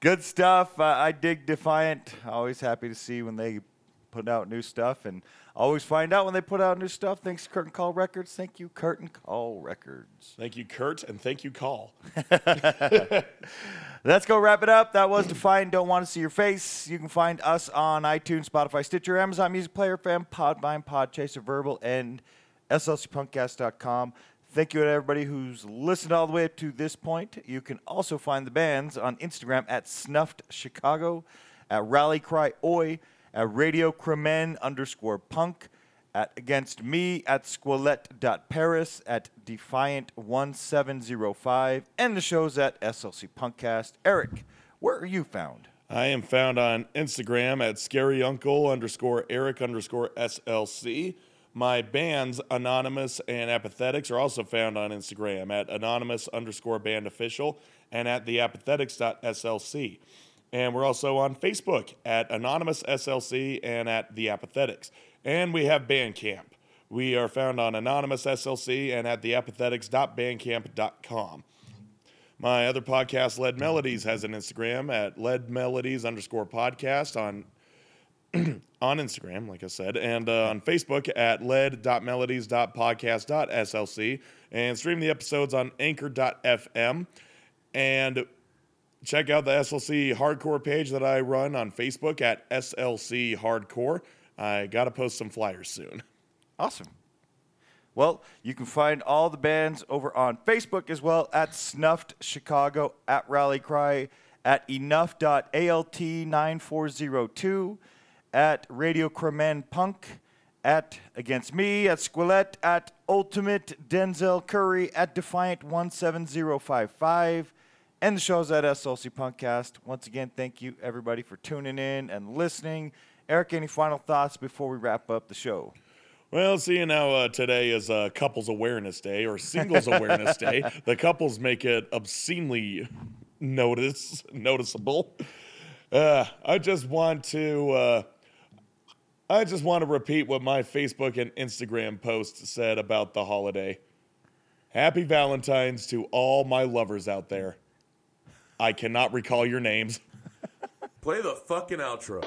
Good stuff. Uh, I dig Defiant. Always happy to see when they put out new stuff, and always find out when they put out new stuff. Thanks, Curtain Call Records. Thank you, Curtain Call Records. Thank you, Kurt, and thank you, Call. Let's go wrap it up. That was Defiant Don't Want to See Your Face. You can find us on iTunes, Spotify, Stitcher, Amazon Music Player, Fan, Podbean, Podchaser, Verbal, and SLCPunkcast.com. Thank you to everybody who's listened all the way up to this point. You can also find the bands on Instagram at Snuffed Chicago, at Rally Cry Oi, at Radiocrimen underscore punk, at Against Me, at Squelette.paris, at Defiant1705, and the show's at SLC Punkcast. Eric, where are you found? I am found on Instagram at scary uncle underscore Eric underscore SLC. My bands, Anonymous and Apathetics, are also found on Instagram at anonymous underscore band official and at theapathetics.slc. And we're also on Facebook at Anonymous SLC and at The Apathetics. And we have Bandcamp. We are found on Anonymous SLC and at theapathetics.bandcamp.com. My other podcast, Lead Melodies, has an Instagram at Lead Melodies underscore podcast on on Instagram, like I said, and uh, on Facebook at lead.melodies.podcast.slc, and stream the episodes on anchor.fm. And check out the SLC Hardcore page that I run on Facebook at SLC Hardcore. I got to post some flyers soon. Awesome. Well, you can find all the bands over on Facebook as well at Snuffed Chicago, at Rally Cry, at enough.alt9402, at Radiocrimen Punk, at Against Me, at Squelette, at Ultimate Denzel Curry, at Defiant17055, and the show's at SLC Punkcast. Once again, thank you everybody for tuning in and listening. Eric, any final thoughts before we wrap up the show? Well, seeing how uh, today is uh, Couples Awareness Day or Singles Awareness Day, the couples make it obscenely notice noticeable. Uh, I just want to uh, I just want to repeat what my Facebook and Instagram post said about the holiday. Happy Valentine's to all my lovers out there. I cannot recall your names. Play the fucking outro.